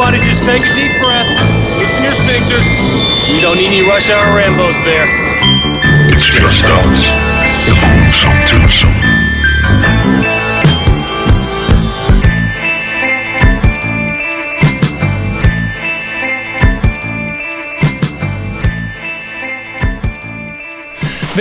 Everybody just take a deep breath. Loosen your sphincters. We don't need any rush hour Rambos there. It's just us. The Twosome.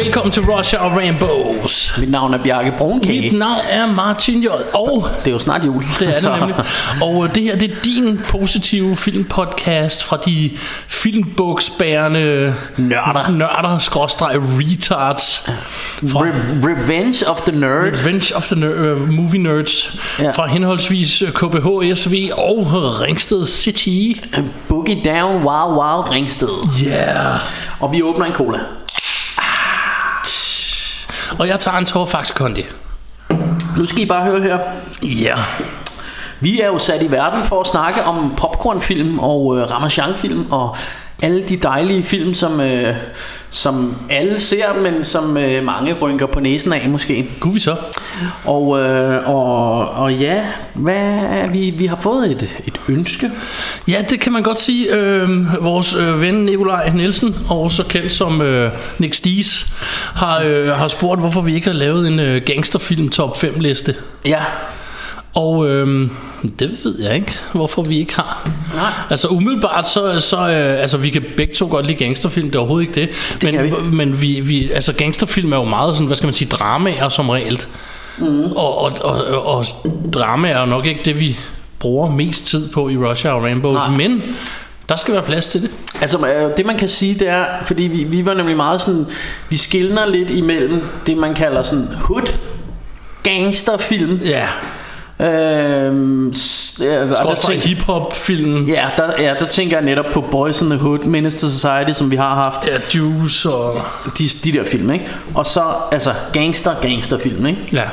Velkommen til Russia og Rambos. Mit navn er Bjarke Brunkage. Mit navn er Martin J. Og Det er jo snart jul. det er det så- nemlig. Og øh, det her det er din positive filmpodcast fra de filmbogsbærende Nørder. nørder skråstreg retards fra Re- Revenge of the Nerd. Revenge of the ner- uh, Movie Nerds Ja. fra henholdsvis øh, KBH, SV og Ringsted City. Boogie Down, Wow Wow Ringsted. Yeah. Og vi åbner en cola. Og jeg tager en tår Faxe Kondi. Nu skal I bare høre her. Ja. Vi er jo sat i verden for at snakke om popcornfilm og øh, Ramachan-film og alle de dejlige film, som, øh, som alle ser, men som øh, mange rynker på næsen af måske. Kunne vi så? Og, øh, og, og ja, hvad, vi, vi har fået et, et ønske. Ja, det kan man godt sige. Øh, vores øh, ven Nikolaj Nielsen, også kendt som øh, Nick Sties, har, øh, har spurgt, hvorfor vi ikke har lavet en øh, gangsterfilm top 5 liste. Ja, Og øh, det ved jeg ikke, hvorfor vi ikke har. Nej. Altså umiddelbart, så, så øh, altså, vi kan begge to godt lide gangsterfilm, det er overhovedet ikke det. Det kan men men vi, vi, altså, gangsterfilm er jo meget sådan, hvad skal man sige, dramaer som regel. Mm. Og, og, og, og, drama er jo nok ikke det, vi bruger mest tid på i Russia og Rainbows, Nej. men der skal være plads til det. Altså øh, det man kan sige det er Fordi vi, vi var nemlig meget sådan Vi skillner lidt imellem Det man kalder sådan hood Gangsterfilm Ja, øhm, ja, der Skråstrej tænk- hip-hop-film. Ja, der, ja, der tænker jeg netop på Boys in the Hood to Society Som vi har haft Ja, Juice og... de, de der film, ikke? Og så altså gangster, gangsterfilm, ikke? Ja,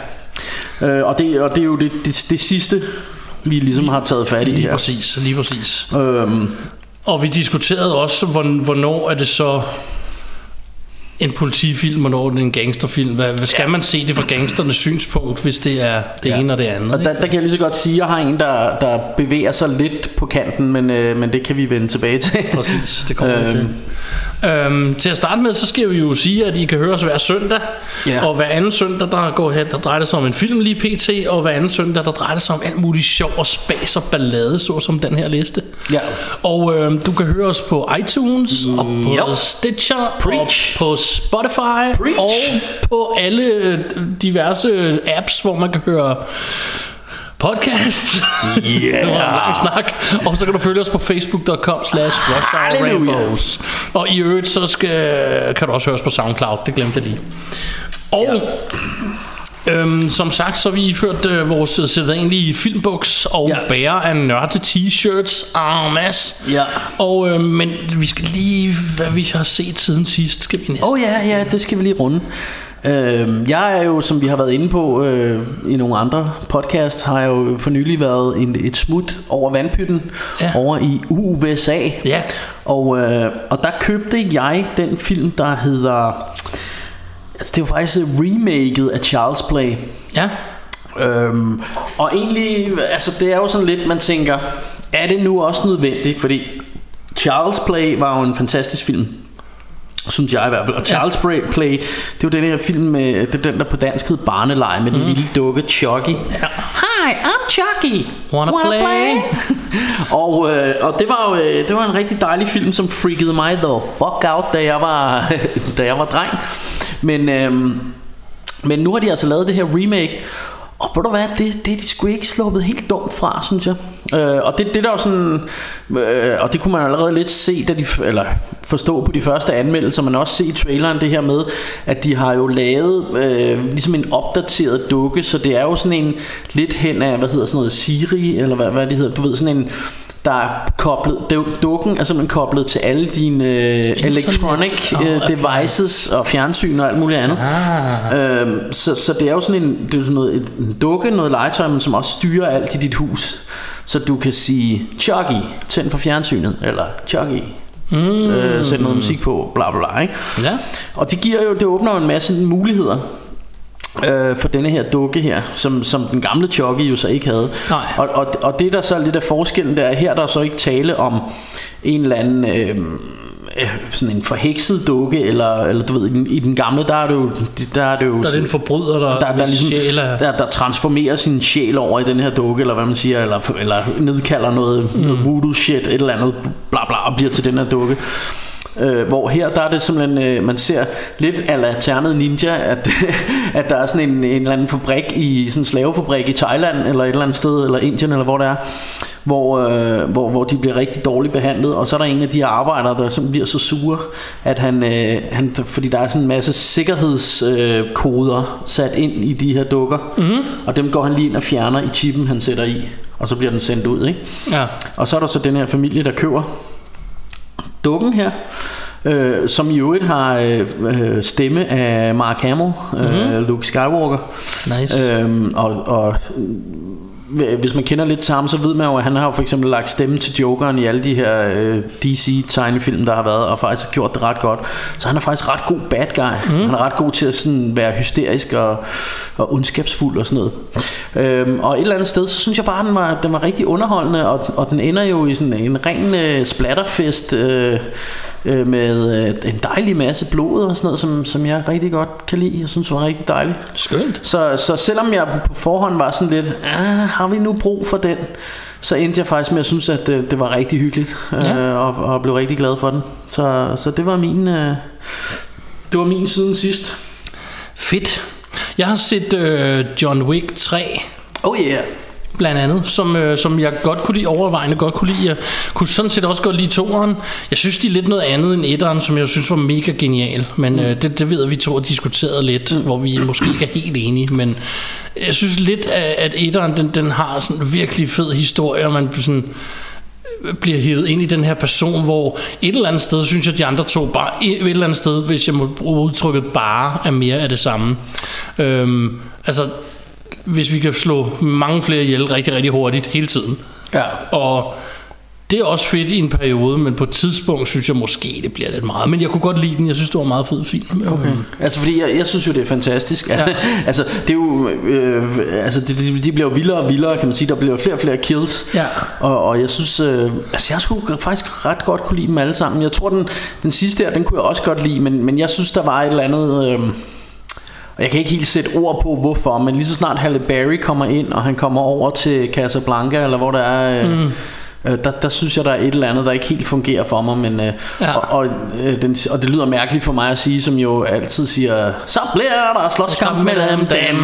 Øh, og, det, og det er jo det, det, det sidste Vi ligesom har taget fat i lige her præcis, lige præcis. øhm, Og vi diskuterede også, hvorn- hvornår er det så en politifilm, hvornår er det en gangsterfilm. Hvad, hvad skal man se det fra gangsternes synspunkt, hvis det er det Ja. ene og det andet? Og der, der kan jeg lige så godt sige, at jeg har en, der, der bevæger sig lidt på kanten, men, øh, men det kan vi vende tilbage til. Præcis, det kommer Øhm. til. Øhm, til at starte med, så skal vi jo sige, at I kan høre os hver søndag. Ja. Og hver anden søndag, der går her, der drejer det sig om en film lige pt. Og hver anden søndag, der drejer det sig om alt muligt sjov og spas og ballade, så som den her liste. Ja. Og øhm, du kan høre os på iTunes og på Yep. Stitcher Preach. og på Spotify Preach. og på alle øh, diverse apps, hvor man kan høre podcast. det var en lang snak. Og så kan du følge os på facebook.com slash. Rainbows. Og i øvrigt, så skal, kan du også høre os på SoundCloud. Det glemte jeg lige. Og Øhm, som sagt, så har vi iført øh, vores sædvanlige filmbuks og Ja. ja. bærer af nørde t-shirts en masse. Ja. Og, øh, men vi skal lige, hvad vi har set siden sidst, skal vi næsten. Åh oh, ja, ja, det skal vi lige runde. Øh, jeg er jo, som vi har været inde på øh, i nogle andre podcast, har jeg jo for nylig været en, et smut over vandpytten Ja. over i USA. Ja. Og, øh, og der købte jeg den film, der hedder... altså, Det jo faktisk remaket af Charles Play. Ja. Øhm, og egentlig, altså det er jo sådan lidt, man tænker, er det nu også nødvendigt? Fordi Charles Play var jo en fantastisk film. Synes jeg i hvert fald. Og Charles Play, Play Det er jo den her film med Det er den der på dansk hed Barneleje Med den lille dukke Chucky. Ja. Hi, I'm Chucky. Wanna play? og, øh, og det var jo øh, det var en rigtig dejlig film Som freakede mig the fuck out Da jeg var, da jeg var dreng. Men øhm, men nu har de altså lavet det her remake og ved du hvad, det, det er de sgu ikke sluppet helt dumt fra, synes jeg. Øh, og det, det der er jo sådan, øh, og det kunne man allerede lidt se, da de, eller forstå på de første anmeldelser, men også se i traileren det her med, at de har jo lavet øh, ligesom en opdateret dukke, så det er jo sådan en lidt hen af, hvad hedder sådan noget, Siri, eller hvad, hvad det hedder, du ved, sådan en, der er koblet, du- dukken er simpelthen koblet til alle dine øh, electronic øh, devices og fjernsyn og alt muligt andet. Ah. Øhm, så, så det er jo sådan en, det er sådan noget, et, en dukke, noget legetøj, men som også styrer alt i dit hus. Så du kan sige, Chucky, tænd for fjernsynet, eller Chucky, mm. øh, sæt noget musik på, bla bla bla. Ikke? Ja. Og det giver jo, det åbner jo en masse muligheder. Øh, for denne her dukke her, som, som den gamle Chucky jo så ikke havde. Nej. Og, og, og det der så er lidt af forskellen, der er her, der er så ikke tale om en eller anden... Øh, øh, sådan en forhekset dukke eller, eller du ved i den, i den gamle der er det jo der er det jo Der er det en forbryder, der, der, der, ligesom, sjæl er... der, der transformerer sin sjæl over i den her dukke, eller hvad man siger, eller, eller nedkalder noget, mm. noget voodoo shit, et eller andet, bla bla, og bliver til den her dukke. Øh, hvor her der er det simpelthen øh, Man ser lidt ala Ternet Ninja At, at der er sådan en, en eller anden fabrik i Sådan en slavefabrik i Thailand Eller et eller andet sted Eller Indien eller hvor det er hvor, øh, hvor, hvor de bliver rigtig dårligt behandlet Og så er der en af de her arbejdere Der som bliver så sure At han, øh, han Fordi der er sådan en masse sikkerhedskoder øh, Sat ind i de her dukker mm. Og dem går han lige ind og fjerner I chippen han sætter i Og så bliver den sendt ud ikke? Ja. Og så er der så den her familie der køber dukken her øh, som i øvrigt har øh, øh, stemme af Mark Hamill, øh, mm-hmm. Luke Skywalker. Nice. Øhm, og, og øh, hvis man kender lidt til ham, så ved man jo, at han har for eksempel lagt stemme til Jokeren i alle de her øh, DC-tegnefilm, der har været, og faktisk har gjort det ret godt. Så han er faktisk ret god bad guy. Mm. Han er ret god til at sådan være hysterisk og, og ondskabsfuld og sådan noget. Øhm, og et eller andet sted, så synes jeg bare, at den var, den var rigtig underholdende, og, og den ender jo i sådan en ren øh, splatterfest øh, øh, med øh, en dejlig masse blod og sådan noget, som, som jeg rigtig godt kan lide. Jeg synes, det var rigtig dejligt. Skønt. Så, så selvom jeg på forhånd var sådan lidt, ah, har vi nu brug for den? Så endte jeg faktisk med at synes, at det, det var rigtig hyggeligt, Ja. øh, og, og blev rigtig glad for den. Så, så det var min, øh, det var min siden sidst. Fedt. Jeg har set øh, John Wick 3 Oh yeah blandt andet, som, øh, som jeg godt kunne lide, overvejende godt kunne lide. Jeg kunne sådan set også godt lide toeren. Jeg synes, de er lidt noget andet end etteren, som jeg synes var mega genial. Men øh, det, det ved vi to har diskuteret lidt, mm. hvor vi måske ikke er helt enige. Men jeg synes lidt, at, at etteren, den, den har sådan en virkelig fed historie, og man sådan øh, bliver hævet ind i den her person, hvor et eller andet sted, synes jeg, at de andre to bare, et eller andet sted, hvis jeg må bruge udtrykket bare, er mere af det samme. Øhm, altså, hvis vi kan slå mange flere ihjel rigtig, rigtig hurtigt hele tiden. Ja. Og det er også fedt i en periode, men på et tidspunkt synes jeg måske, det bliver lidt meget. Men jeg kunne godt lide den. Jeg synes, det var en meget fed film. Okay. Altså fordi jeg, jeg synes jo det er fantastisk ja. Altså det er jo øh, Altså de, de, de bliver jo vildere og vildere Kan man sige Der bliver flere og flere kills Ja. og, og jeg synes øh, Altså jeg skulle faktisk ret godt kunne lide dem alle sammen Jeg tror den, den sidste her Den kunne jeg også godt lide Men, men jeg synes der var et eller andet øh, og jeg kan ikke helt sætte ord på hvorfor Men lige så snart Halle Berry kommer ind Og han kommer over til Casablanca Eller hvor der er øh, mm. Øh, der, der synes jeg, der er et eller andet, der ikke helt fungerer for mig, men, øh, Ja. og, og, øh, den, og det lyder mærkeligt for mig at sige, som jo altid siger, så bliver der slåskamp mellem dem.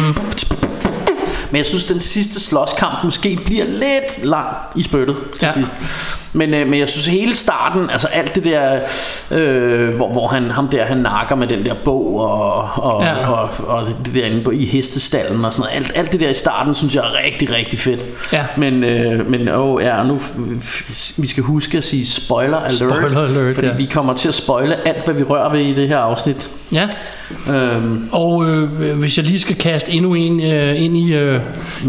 Men jeg synes, den sidste slåskamp måske bliver lidt lang i spyttet til Ja. sidst. Men, øh, men jeg synes hele starten, altså alt det der, øh, hvor, hvor han, ham der, han nakker med den der bog, og, og, Ja. og, og det der inde på, i hestestallen og sådan noget. Alt, alt det der i starten, synes jeg er rigtig, rigtig fedt. Ja. Men, øh, men åh, ja, nu vi skal huske at sige spoiler alert. Spoiler alert, Fordi ja. vi kommer til at spoile alt, hvad vi rører ved i det her afsnit. Ja. Øhm, Og øh, hvis jeg lige skal kaste endnu en øh, ind i, øh,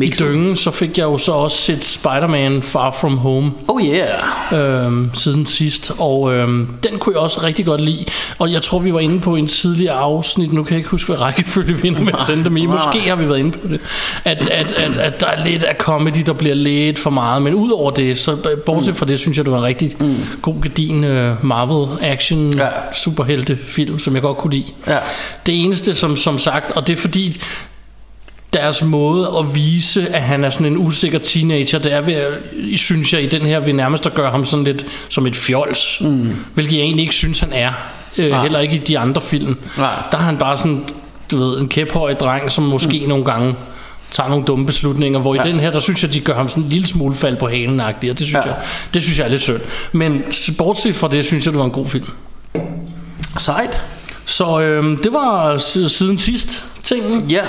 i dyngen, så fik jeg jo så også set Spider-Man Far From Home oh yeah. Øh, siden sidst, og øh, den kunne jeg også rigtig godt lide. Og jeg tror, vi var inde på en tidligere afsnit, nu kan jeg ikke huske, hvad rækkefølge vi ender med at sende dem i. Måske har vi været inde på det. At, at, at, at der er lidt af comedy, der bliver lidt for meget, men udover det, så bortset fra det, synes jeg, det var en rigtig mm. god, gedin uh, Marvel action ja. superhelte film, som jeg godt kunne lide. Ja. Det eneste, som, som sagt, og det er fordi, deres måde at vise, at han er sådan en usikker teenager, det er ved, synes jeg i den her, ved nærmest at gøre ham sådan lidt som et fjols. Mm. Hvilket jeg egentlig ikke synes, han er. Øh, Nej. heller ikke i de andre film. Nej. Der er han bare sådan, du ved, en kæphøj dreng, som måske mm. nogle gange tager nogle dumme beslutninger, hvor ja. i den her, der synes jeg, de gør ham sådan en lille smule fald på halen og det synes, Ja. jeg, det synes jeg er lidt synd. Men bortset fra det, synes jeg, det var en god film. Sejt. Så øhm, det var siden sidst tingen. Ja.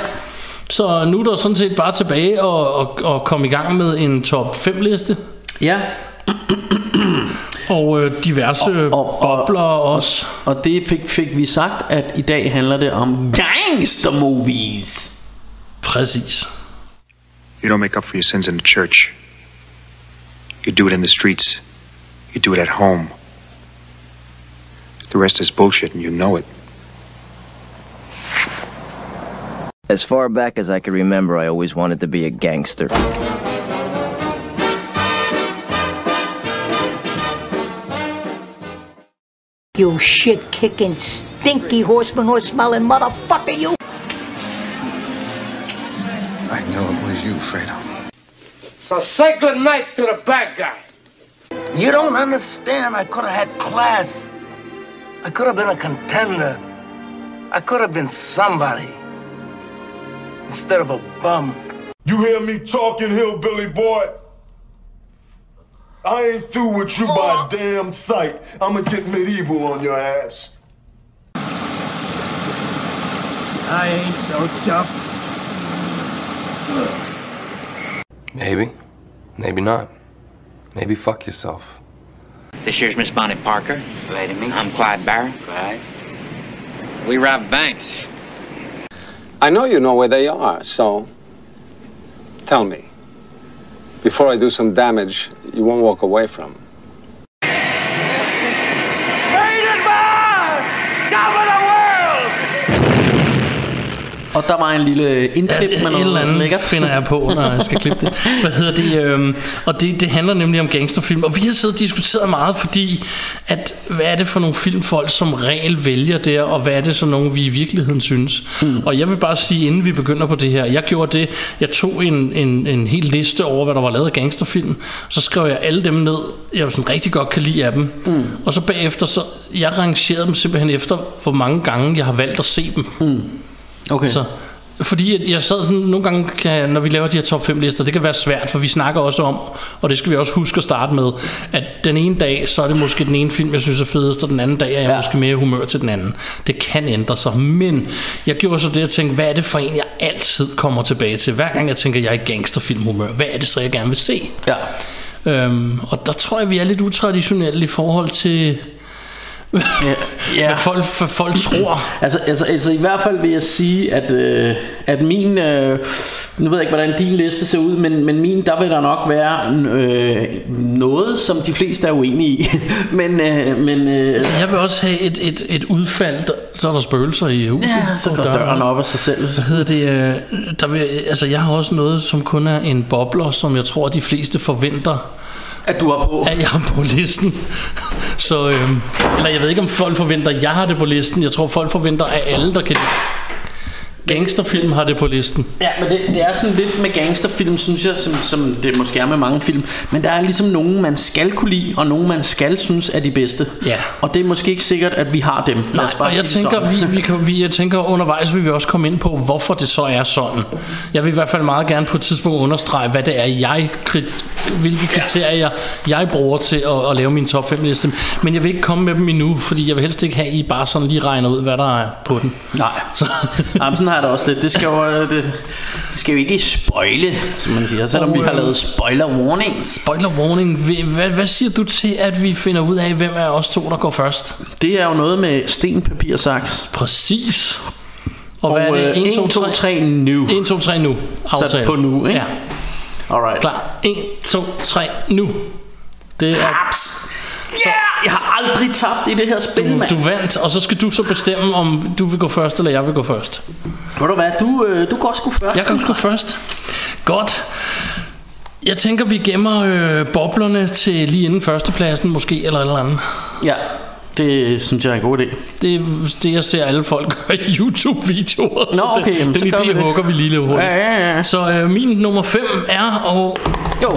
Så nu er der sådan set bare tilbage og, og, og komme i gang med en top 5 liste. Ja. Og øh, diverse Og- og- og- bobler også. Og det fik, fik vi sagt, at i dag handler det om gangster movies. Præcis. You don't make up for your sins in the church. You do it in the streets. You do it at home. The rest is bullshit and you know it. As far back as I can remember, I always wanted to be a gangster. You shit kicking, stinky horseman horse smelling motherfucker, you! I knew it was you, Fredo. So say good night to the bad guy. You don't understand. I could have had class. I could have been a contender. I could have been somebody. Instead of a bum. You hear me talking, hillbilly boy? I ain't through with you by a damn sight. I'ma get medieval on your ass. I ain't so tough. Maybe. Maybe not. Maybe fuck yourself. This here's Miss Bonnie Parker. Glad to meet you. I'm Clyde Barrett. Right. We rob banks. I know you know where they are, so tell me. Before I do some damage, you won't walk away from. Og der var en lille indklip Ja, med et noget eller andet lækkert. finder jeg på, når jeg skal klippe det. Hvad hedder det? Øhm, og det, det handler nemlig om gangsterfilm. Og vi har siddet og diskuteret meget, fordi at, hvad er det for nogle film, folk som regel vælger der, og hvad er det så nogle, vi i virkeligheden synes. Mm. Og jeg vil bare sige, inden vi begynder på det her, jeg gjorde det, jeg tog en, en, en hel liste over, hvad der var lavet af gangsterfilm, så skrev jeg alle dem ned, jeg sådan rigtig godt kan lide af dem. Mm. Og så bagefter, så jeg rangerede dem simpelthen efter, hvor mange gange jeg har valgt at se dem. Mm. Okay. Så, fordi at jeg sad sådan, nogle gange, kan, når vi laver de her top 5 lister, det kan være svært, for vi snakker også om, og det skal vi også huske at starte med, at den ene dag, så er det måske den ene film, jeg synes er fedest, og den anden dag er jeg ja. måske mere i humør til den anden. Det kan ændre sig, men jeg gjorde så det, at tænke, hvad er det for en, jeg altid kommer tilbage til? Hver gang jeg tænker, jeg er i gangsterfilmhumør, hvad er det så, jeg gerne vil se? Ja. Øhm, og der tror jeg, vi er lidt utraditionelle i forhold til... Ja, ja. Hvad, folk, hvad folk tror. Altså, altså, altså i hvert fald vil jeg sige, at, øh, at min, øh, nu ved jeg ikke, hvordan din liste ser ud, men, men min, der vil der nok være øh, noget, som de fleste er uenige i. men, øh, men øh, Altså, jeg vil også have et, et, et udfald, der, så er der spøgelser i huset. Ja, så går døren op af sig selv. Hvad hedder det? øh, Der vil, altså, jeg har også noget, som kun er en bobler, som jeg tror, de fleste forventer, at du har på. at jeg har på listen. Så, øhm, eller jeg ved ikke, om folk forventer, at jeg har det på listen. Jeg tror, folk forventer, at alle, der kan gangsterfilm, har det på listen. Ja, men det, det er sådan lidt med gangsterfilm, synes jeg, som, som det måske er med mange film. Men der er ligesom nogen, man skal kunne lide, og nogen, man skal synes er de bedste. Ja. Og det er måske ikke sikkert, at vi har dem. Nej, og jeg tænker, sådan. vi, vi kan, vi, jeg tænker undervejs vil vi også komme ind på, hvorfor det så er sådan. Jeg vil i hvert fald meget gerne på et tidspunkt understrege, hvad det er, jeg, hvilke kriterier jeg bruger til at, at lave min top 5 liste. Men jeg vil ikke komme med dem endnu, fordi jeg vil helst ikke have, at I bare sådan lige regner ud, hvad der er på den. Nej. Så, Jamen, sådan har jeg det også lidt. Det skal jo, øh, det, det skal jo ikke spoile, som man siger. Selvom Og, vi har lavet spoiler warning. spoiler warning. Hvad, hvad, siger du til, at vi finder ud af, hvem er os to, der går først? Det er jo noget med sten, papir, saks. Præcis. Og, hvad er det? 1, 2, 3, 3 nu. 1, 2, 3 nu. Aftale. Sat på nu, ikke? Ja. Alright. Klar. 1, 2, 3, nu. Det er... Apps. Ja, jeg har aldrig tabt i det her spil, Du, mand. du vandt, og så skal du så bestemme, om du vil gå først, eller jeg vil gå først. Ved du hvad, du, øh, du går sgu først. Jeg kan gå først. Godt. Jeg tænker, vi gemmer øh, boblerne til lige inden førstepladsen, måske, eller eller andet. Ja, det synes jeg er en god idé. Det er det, jeg ser alle folk gøre i YouTube-videoer. Nå, så okay, den, jamen, den idé vi det. hugger vi lige lidt hurtigt. Ja, ja, ja. Så øh, min nummer 5 er, og Jo.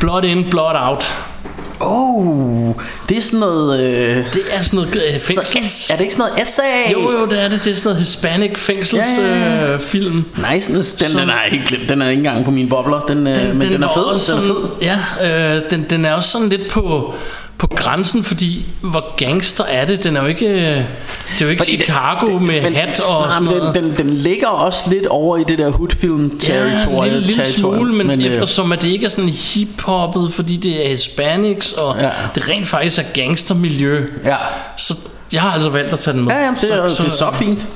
Blood In, Blood Out. Oh, det er sådan noget... Øh, Det er sådan noget øh, fængsels... er det ikke sådan noget essay? Jo, jo, det er det. Det er sådan noget hispanic fængselsfilm. Ja. Øh, film. Nice, den, Som- den er ikke. Den er ikke engang på min bobler. Den, den, men den, er var fed. også Den er sådan, fed. Ja, øh, den, den er også sådan lidt på, på grænsen, fordi hvor gangster er det? Den er jo ikke, det er jo ikke Fordi Chicago med men- hat og nej, sådan noget. den, den, den ligger også lidt over i det der hoodfilm Ja, territorie. en lille, lille territorium. smule, men, men øh, eftersom at det ikke er sådan hip-hoppet, fordi det er hispanics, og Ja. ja. det rent faktisk er gangstermiljø, Ja, så jeg har altså valgt at tage den med. ja jamen, det, er, det er så fint.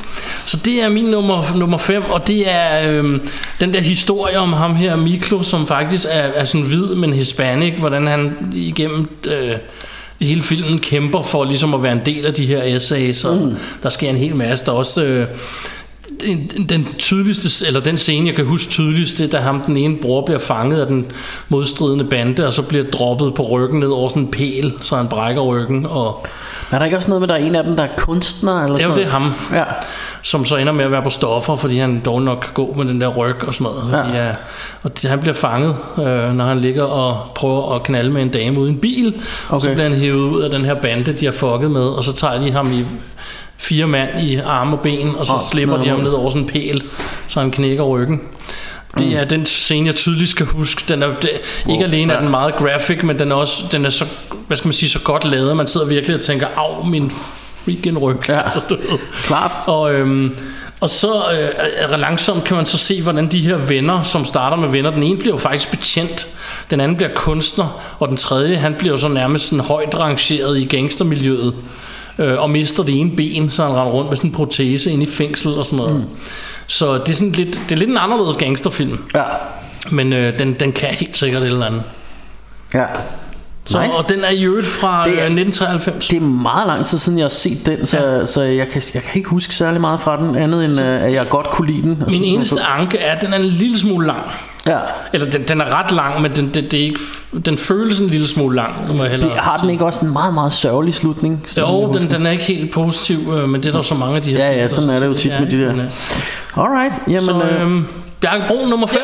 Så det er min nummer, nummer 5, og det er øhm, den der historie om ham her, Miklo, som faktisk er, er sådan hvid, men hispanic, hvordan han igennem øh, hele filmen kæmper for ligesom at være en del af de her essays, og mm. der sker en hel masse. Der er også øh, den, tydeligste, eller den scene, jeg kan huske tydeligst, det er, da ham den ene bror bliver fanget af den modstridende bande, og så bliver droppet på ryggen ned over sådan en pæl, så han brækker ryggen, og Er der ikke også noget med, at der er en af dem, der er kunstner? Eller sådan Jo, det er ham. Ja. Som så ender med at være på stoffer, fordi han dog nok kan gå med den der ryg og sådan noget. Fordi, ja. Og det, han bliver fanget, øh, når han ligger og prøver at knalde med en dame uden bil. Okay. Og så bliver han hævet ud af den her bande, de har fucket med. Og så tager de ham i fire mand i arme og ben, og så oh, slipper de ham ned over sådan en pæl, så han knækker ryggen. Det Mm. er den scene, jeg tydeligt skal huske. Den er, det, ikke Wow, alene er ja. den meget graphic, men den er også den er så, hvad skal man sige, så godt lavet. Man sidder virkelig og tænker, af min freaking ryg. Ja. Altså, du ved. Klart. Og, øhm, og så øh, er langsomt kan man så se, hvordan de her venner, som starter med venner, den ene bliver jo faktisk betjent, den anden bliver kunstner, og den tredje, han bliver jo så nærmest sådan højt rangeret i gangstermiljøet, øh, og mister det ene ben, så han render rundt med sådan en protese ind i fængsel og sådan noget. Mm. Så det er, sådan lidt, det er lidt en anderledes gangsterfilm. Ja. Men øh, den, den kan helt sikkert et eller andet. Ja. Så, Nice. Og den er i øvrigt fra Det er- er, 1993. Det er meget lang tid siden, jeg har set den, så, ja. så jeg, kan, jeg kan ikke huske særlig meget fra den, andet end øh, at jeg godt kunne lide den. Min så- eneste anke er, at den er en lille smule lang. Ja. Eller den, den er ret lang, men den, det, det er ikke, den føles en lille smule lang. Må jeg hellere Det, har den ikke også en meget, meget sørgelig slutning? Jo, den, den er ikke helt positiv, øh, men det er der så mange af de her Ja, film, ja, der sådan er det jo tit med de der. men, øh, Alright, jamen... Så øh, øhm, Bjarke Brun nummer 5.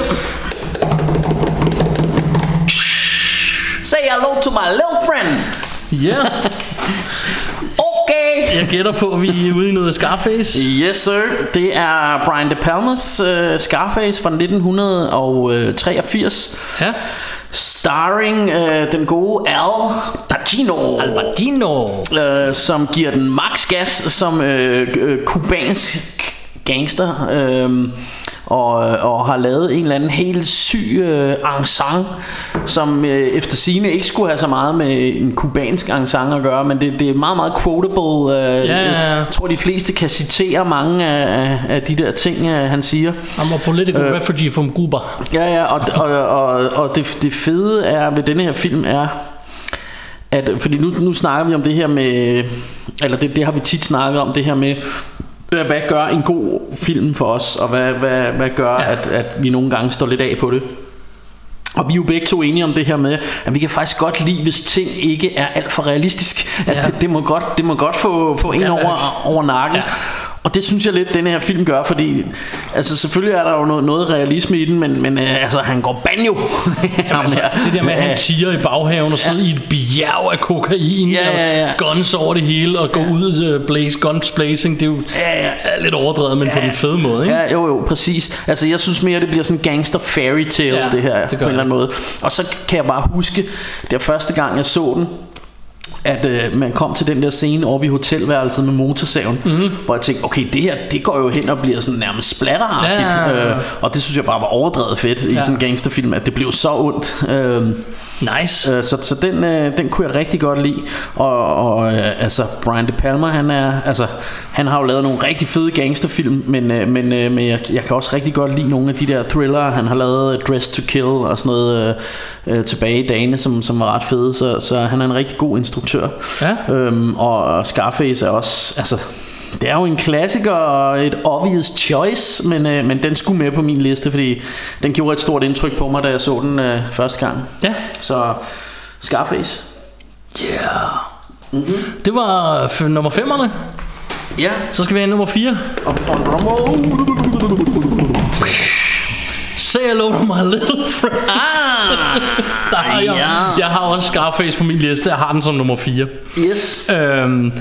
Say hello to my little friend. Ja. Jeg gætter på, at vi er ude i noget Scarface. Yes, sir. Det er Brian De Palmas uh, Scarface fra 1983. Ja. Starring uh, den gode Al Pacino. Al Pacino. Uh, som giver den max gas som uh, uh, kubansk gangster. Uh, og, og har lavet en eller anden helt syg øh, ensemble, som øh, efter sine ikke skulle have så meget med en kubansk ensemble at gøre, men det, det er meget, meget quotable. Øh, Ja, ja, ja. Jeg tror, de fleste kan citere mange af, af, de der ting, øh, han siger. I'm a political Øh. refugee from Cuba. Ja, ja, og, og, og, og det, det fede er ved denne her film er, at, fordi nu, nu snakker vi om det her med, eller det, det har vi tit snakket om, det her med, hvad hvad gør en god film for os, og hvad, hvad, hvad gør, ja. at, at vi nogle gange står lidt af på det. Og vi er jo begge to enige om det her med, at vi kan faktisk godt lide, hvis ting ikke er alt for realistisk. At Ja. det, det, må godt, det må godt få, få en ja. over, over nakken. Ja. Og det synes jeg lidt, den her film gør, fordi altså selvfølgelig er der jo noget, noget realisme i den, men, men øh, altså, han går banjo. Jamen, altså, det der med, at han tiger i baghaven og sidder ja. i et bjerg af kokain Ja, ja, ja. og guns over det hele og går ud uh, blaze, guns blazing, det er jo Ja, ja. lidt overdrevet, men på den fede måde, ikke? Ja, jo, jo, præcis. Altså, jeg synes mere, det bliver sådan en gangster fairy tale, Ja, det her, det på en eller anden måde. Og så kan jeg bare huske, det første gang, jeg så den, at øh, man kom til den der scene oppe i hotelværelset med motorsaven, mm-hmm. hvor jeg tænkte, okay, det her, det går jo hen og bliver sådan nærmest splatteragtigt. Ja, ja, ja. Øh, og det synes jeg bare var overdrevet fedt i Ja. sådan en gangsterfilm, at det blev så ondt. Øh, Nice. Øh, så så den, øh, den kunne jeg rigtig godt lide. Og, og øh, altså, Brian De Palma, han, er, altså, han har jo lavet nogle rigtig fede gangsterfilm, men, øh, men, øh, men jeg, jeg kan også rigtig godt lide nogle af de der thriller. Han har lavet Dress to Kill og sådan noget øh, øh, tilbage i dagene, som, som var ret fede. Så, så han er en rigtig god instruktør. Ja. Øhm, og Scarface er også... Altså, det er jo en klassiker og et obvious choice, men, øh, men den skulle med på min liste, fordi den gjorde et stort indtryk på mig, da jeg så den øh, første gang. Ja. Så Scarface. Yeah. Mm-hmm. Det var f- nummer 5'erne. Ja. Så skal vi have nummer 4. Og for en. Say hello to my little friend. Ah, Der har jeg, ja. jeg har også Scarface på min liste. Jeg har den som nummer 4. Yes. Øhm,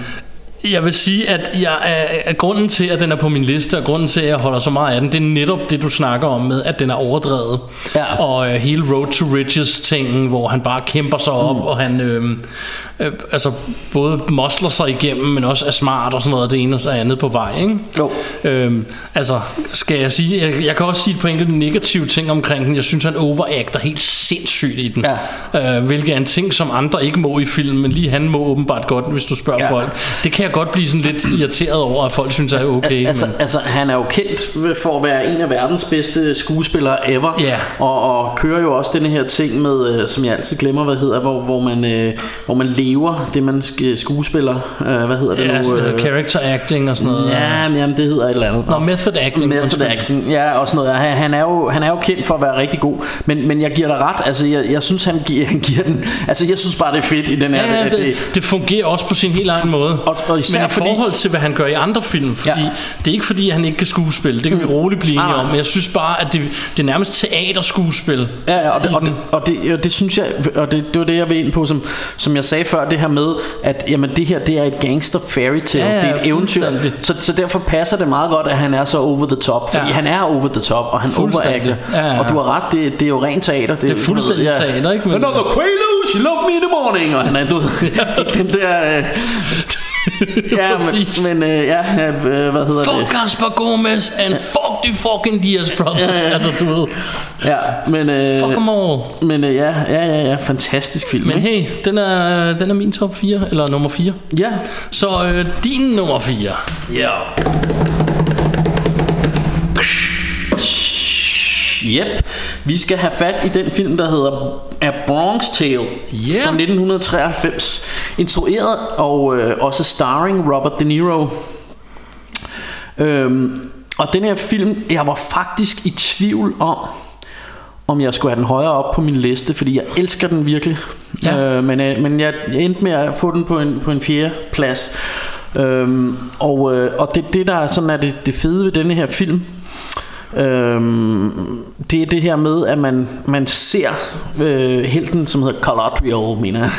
jeg vil sige, at jeg er, er grunden til, at den er på min liste, og grunden til, at jeg holder så meget af den, det er netop det, du snakker om med, at den er overdrevet. Ja. Og øh, hele Road to Riches tingen, hvor han bare kæmper sig op, mm. og han øh, øh, altså både mosler sig igennem, men også er smart og sådan noget, det ene og det andet på vej. Ikke? Jo. Øhm, altså, skal jeg sige, jeg, jeg kan også sige et par enkelte negative ting omkring den. Jeg synes, han overacter helt sindssygt i den. Ja. Øh, hvilket er en ting, som andre ikke må i film, men lige han må åbenbart godt, hvis du spørger Ja. folk. Det kan jeg godt blive sådan lidt irriteret over, at folk synes, at er okay. altså, men... altså, han er jo kendt for at være en af verdens bedste skuespillere ever. Ja. Og, og kører jo også denne her ting med, øh, som jeg altid glemmer, hvad hedder, hvor, hvor, man, øh, hvor man lever det, man sk- skuespiller. Øh, hvad hedder det Ja, nu? Øh, character acting og sådan noget. Ja, men jamen, det hedder et eller andet. Nå, method acting, Method acting, ja, og sådan noget. Han, han, er jo, han er jo kendt for at være rigtig god. Men, men jeg giver dig ret. Altså, jeg, jeg synes, han giver, han giver den... Altså, jeg synes bare, det er fedt i den her... Ja, ja, at det, det fungerer også på sin helt egen måde. Og, og især Men i fordi- forhold til, hvad han gør i andre film, fordi ja. det er ikke fordi, han ikke kan skuespille, det kan vi roligt blive enige nej. om, men jeg synes bare, at det, det er nærmest teaterskuespil. Ja, ja, og det, og, det, og, det, og det synes jeg, og det, det var det jeg vil ind på, som, som jeg sagde før, det her med, at jamen, det her det er et gangster fairy tale, Ja, ja, det er et eventyr, så, så derfor passer det meget godt, at han er så over the top, fordi Ja. han er over the top, og han overacter, Ja, ja. og du har ret, det, det er jo rent teater. Det er fuldstændig teater, ikke? Men- Another Quaalude, she loved me in the morning, og han er, du ved, den der... Øh, ja, Præcis. men, men øh, ja, øh, hvad hedder Fuck det? Gaspar Gomez and fuck the fucking Diaz Brothers. Ja, ja. Altså, du ved. Ja, men, øh, Fuck them all. Men øh, ja, ja, ja, ja, fantastisk film. Men ikke? hey, den er, den er min top 4, eller nummer 4. Ja. Så øh, din nummer 4. Ja. Yep. Vi skal have fat i den film, der hedder A Bronx Tale Yeah. fra 1993. Instrueret og øh, også starring Robert De Niro. Øhm, og den her film, jeg var faktisk i tvivl om, om jeg skulle have den højere op på min liste, fordi jeg elsker den virkelig. Ja. Øh, men øh, men jeg, jeg endte med at få den på en, på en fjerde plads. Øhm, og øh, og det, det der er sådan er det, det fede ved denne her film, Øhm, det er det her med at man, man ser øh, helten som hedder Caladriel mener jeg.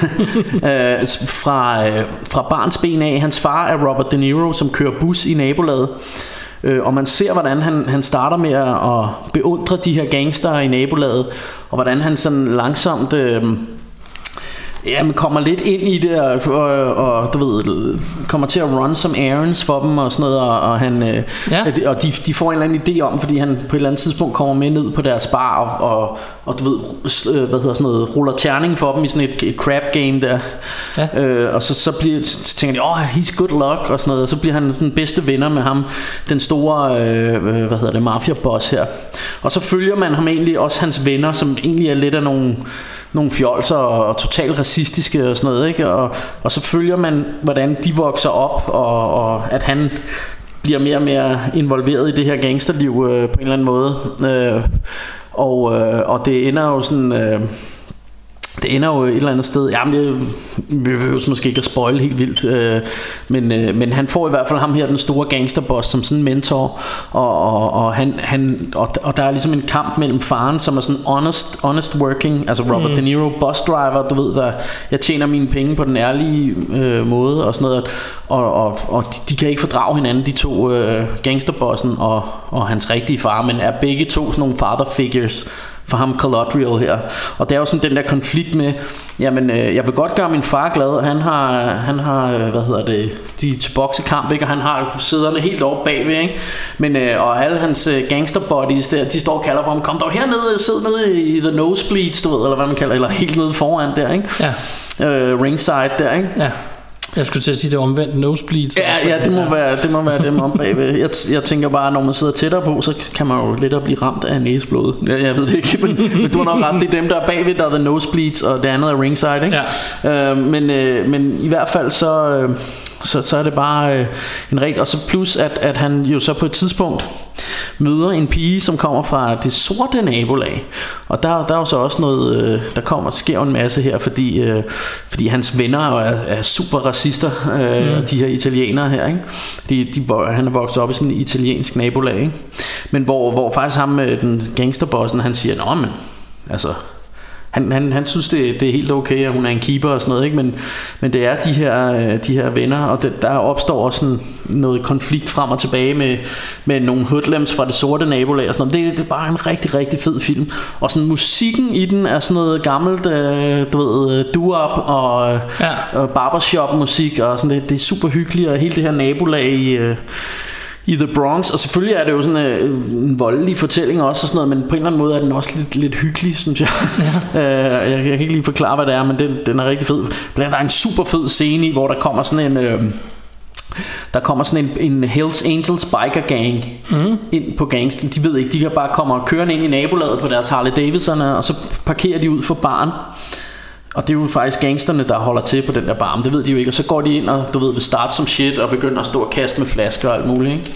Øh, fra, øh, fra barns ben af. Hans far er Robert De Niro som kører bus i nabolaget. Øh, Og man ser hvordan han, han starter med at, at beundre de her gangster i nabolaget Og hvordan han sådan langsomt øh, Ja, man kommer lidt ind i det og, og, og du ved, kommer til at run som errands for dem og sådan noget og, og han øh, Ja. og de, de får en eller anden idé om fordi han på et eller andet tidspunkt kommer med ned på deres bar og, og, og du ved øh, hvad hedder sådan noget ruller terning for dem i sådan et, et crab game der Ja. øh, og så, så, bliver, så tænker de åh oh, he's good luck og sådan noget og så bliver han sådan bedste venner med ham den store øh, øh, hvad hedder det mafia boss her og så følger man ham egentlig også hans venner som egentlig er lidt af nogle nogle fjolser og, og totalt racistiske og sådan noget, ikke? Og, og så følger man, hvordan de vokser op, og, og at han bliver mere og mere involveret i det her gangsterliv øh, på en eller anden måde. Øh, og, øh, og det ender jo sådan... Øh, det ender jo et eller andet sted Jamen det, vi behøver måske ikke at spoil helt vildt øh, men, øh, men han får i hvert fald ham her Den store gangsterboss som sådan en mentor Og, og, og, han, han, og, og der er ligesom en kamp mellem faren Som er sådan honest, honest working Altså Robert mm. De Niro bus driver Du ved der, jeg tjener mine penge på den ærlige øh, måde Og sådan noget Og, og, og de, de kan ikke fordrage hinanden De to øh, gangsterbossen og, og hans rigtige far Men er begge to sådan nogle father figures for ham Caladriel her. Og det er jo sådan den der konflikt med, jamen øh, jeg vil godt gøre min far glad, han har, han har øh, hvad hedder det, de til boksekamp, ikke? og han har sæderne helt oppe bagved, ikke? Men, øh, og alle hans øh, gangster buddies der, de står og kalder på ham, kom dog hernede, sid nede i the nosebleeds, du ved, eller hvad man kalder, eller helt nede foran der, ikke? Ja. Øh, ringside der, ikke? Ja. Jeg skulle til at sige, det er omvendt nosebleeds. Ja, ja det, må være, det må være dem om bagved. Jeg, jeg tænker bare, når man sidder tættere på, så kan man jo lettere blive ramt af næseblod. Jeg, jeg ved det ikke, men, men du har nok ret. Det er dem, der er bagved, der er the nosebleeds, og det andet er ringside, ikke? Ja. Øh, men, øh, men i hvert fald så, øh, så, så er det bare øh, en rigtig... Og så plus, at, at han jo så på et tidspunkt møder en pige, som kommer fra det sorte nabolag. Og der, der er jo så også noget, øh, der kommer sker en masse her, fordi, øh, fordi hans venner er, er super racister, øh, mm. de her italienere her. Ikke? De, de, han er vokset op i sådan et italiensk nabolag. Ikke? Men hvor, hvor faktisk ham, den gangsterbossen, han siger, Nå, men altså, han, han, han synes det, det er helt okay at hun er en keeper og sådan noget ikke? Men, men det er de her, øh, de her venner Og det, der opstår også sådan noget konflikt frem og tilbage Med, med nogle hoodlums fra det sorte nabolag og sådan noget. Det, det er bare en rigtig rigtig fed film Og sådan musikken i den er sådan noget gammelt øh, Du ved, øh, doo-wop og, ja. og barbershop musik Og sådan det, det er super hyggeligt Og hele det her nabolag i, øh, i The Bronx, og selvfølgelig er det jo sådan øh, en voldelig fortælling også og sådan noget, men på en eller anden måde er den også lidt, lidt hyggelig, synes jeg. Ja. øh, jeg. Jeg kan ikke lige forklare, hvad det er, men den, den er rigtig fed. Blandt andet der er en super fed scene i, hvor der kommer sådan en... Øh, der kommer sådan en, en Hells Angels biker gang mm. ind på gangsten. De ved ikke, de kan bare komme og køre ind i nabolaget på deres Harley Davidson, og så parkerer de ud for baren. Og det er jo faktisk gangsterne, der holder til på den der bar, men det ved de jo ikke. Og så går de ind og, du ved, vil starte som shit og begynder at stå og kaste med flasker og alt muligt, ikke?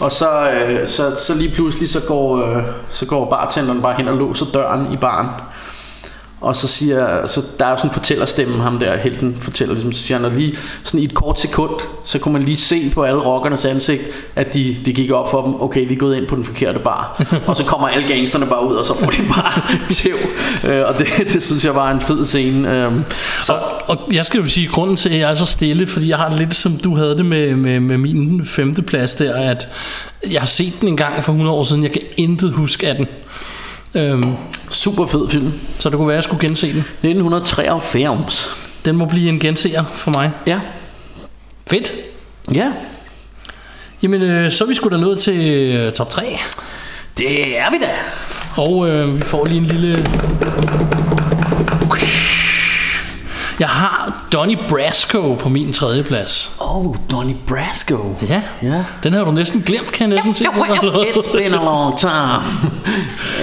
Og så, øh, så, så lige pludselig så går, øh, så går bartenderen bare hen og låser døren i baren. Og så siger, så der er jo sådan en fortællerstemme, ham der helten fortæller, ligesom, så siger han, og lige sådan i et kort sekund, så kunne man lige se på alle rockernes ansigt, at de, de gik op for dem, okay, vi er gået ind på den forkerte bar. og så kommer alle gangsterne bare ud, og så får de bare tæv. Øh, og det, det synes jeg var en fed scene. Øh, så. Og, og jeg skal jo sige, grunden til, at jeg er så stille, fordi jeg har lidt som du havde det med, med, med min femte plads der, at jeg har set den en gang for 100 år siden, jeg kan intet huske af den. Øhm, Super fed film. Så det kunne være, at jeg skulle gense den. 1993. Den må blive en genseer for mig. Ja. Fedt. Ja. Jamen, øh, så er vi sgu da nået til øh, top 3. Det er vi da. Og øh, vi får lige en lille... Jeg har Donnie Brasco på min tredje plads. Oh, Donnie Brasco. Ja. ja. Den har du næsten glemt, kan jeg næsten se. It's been a long time.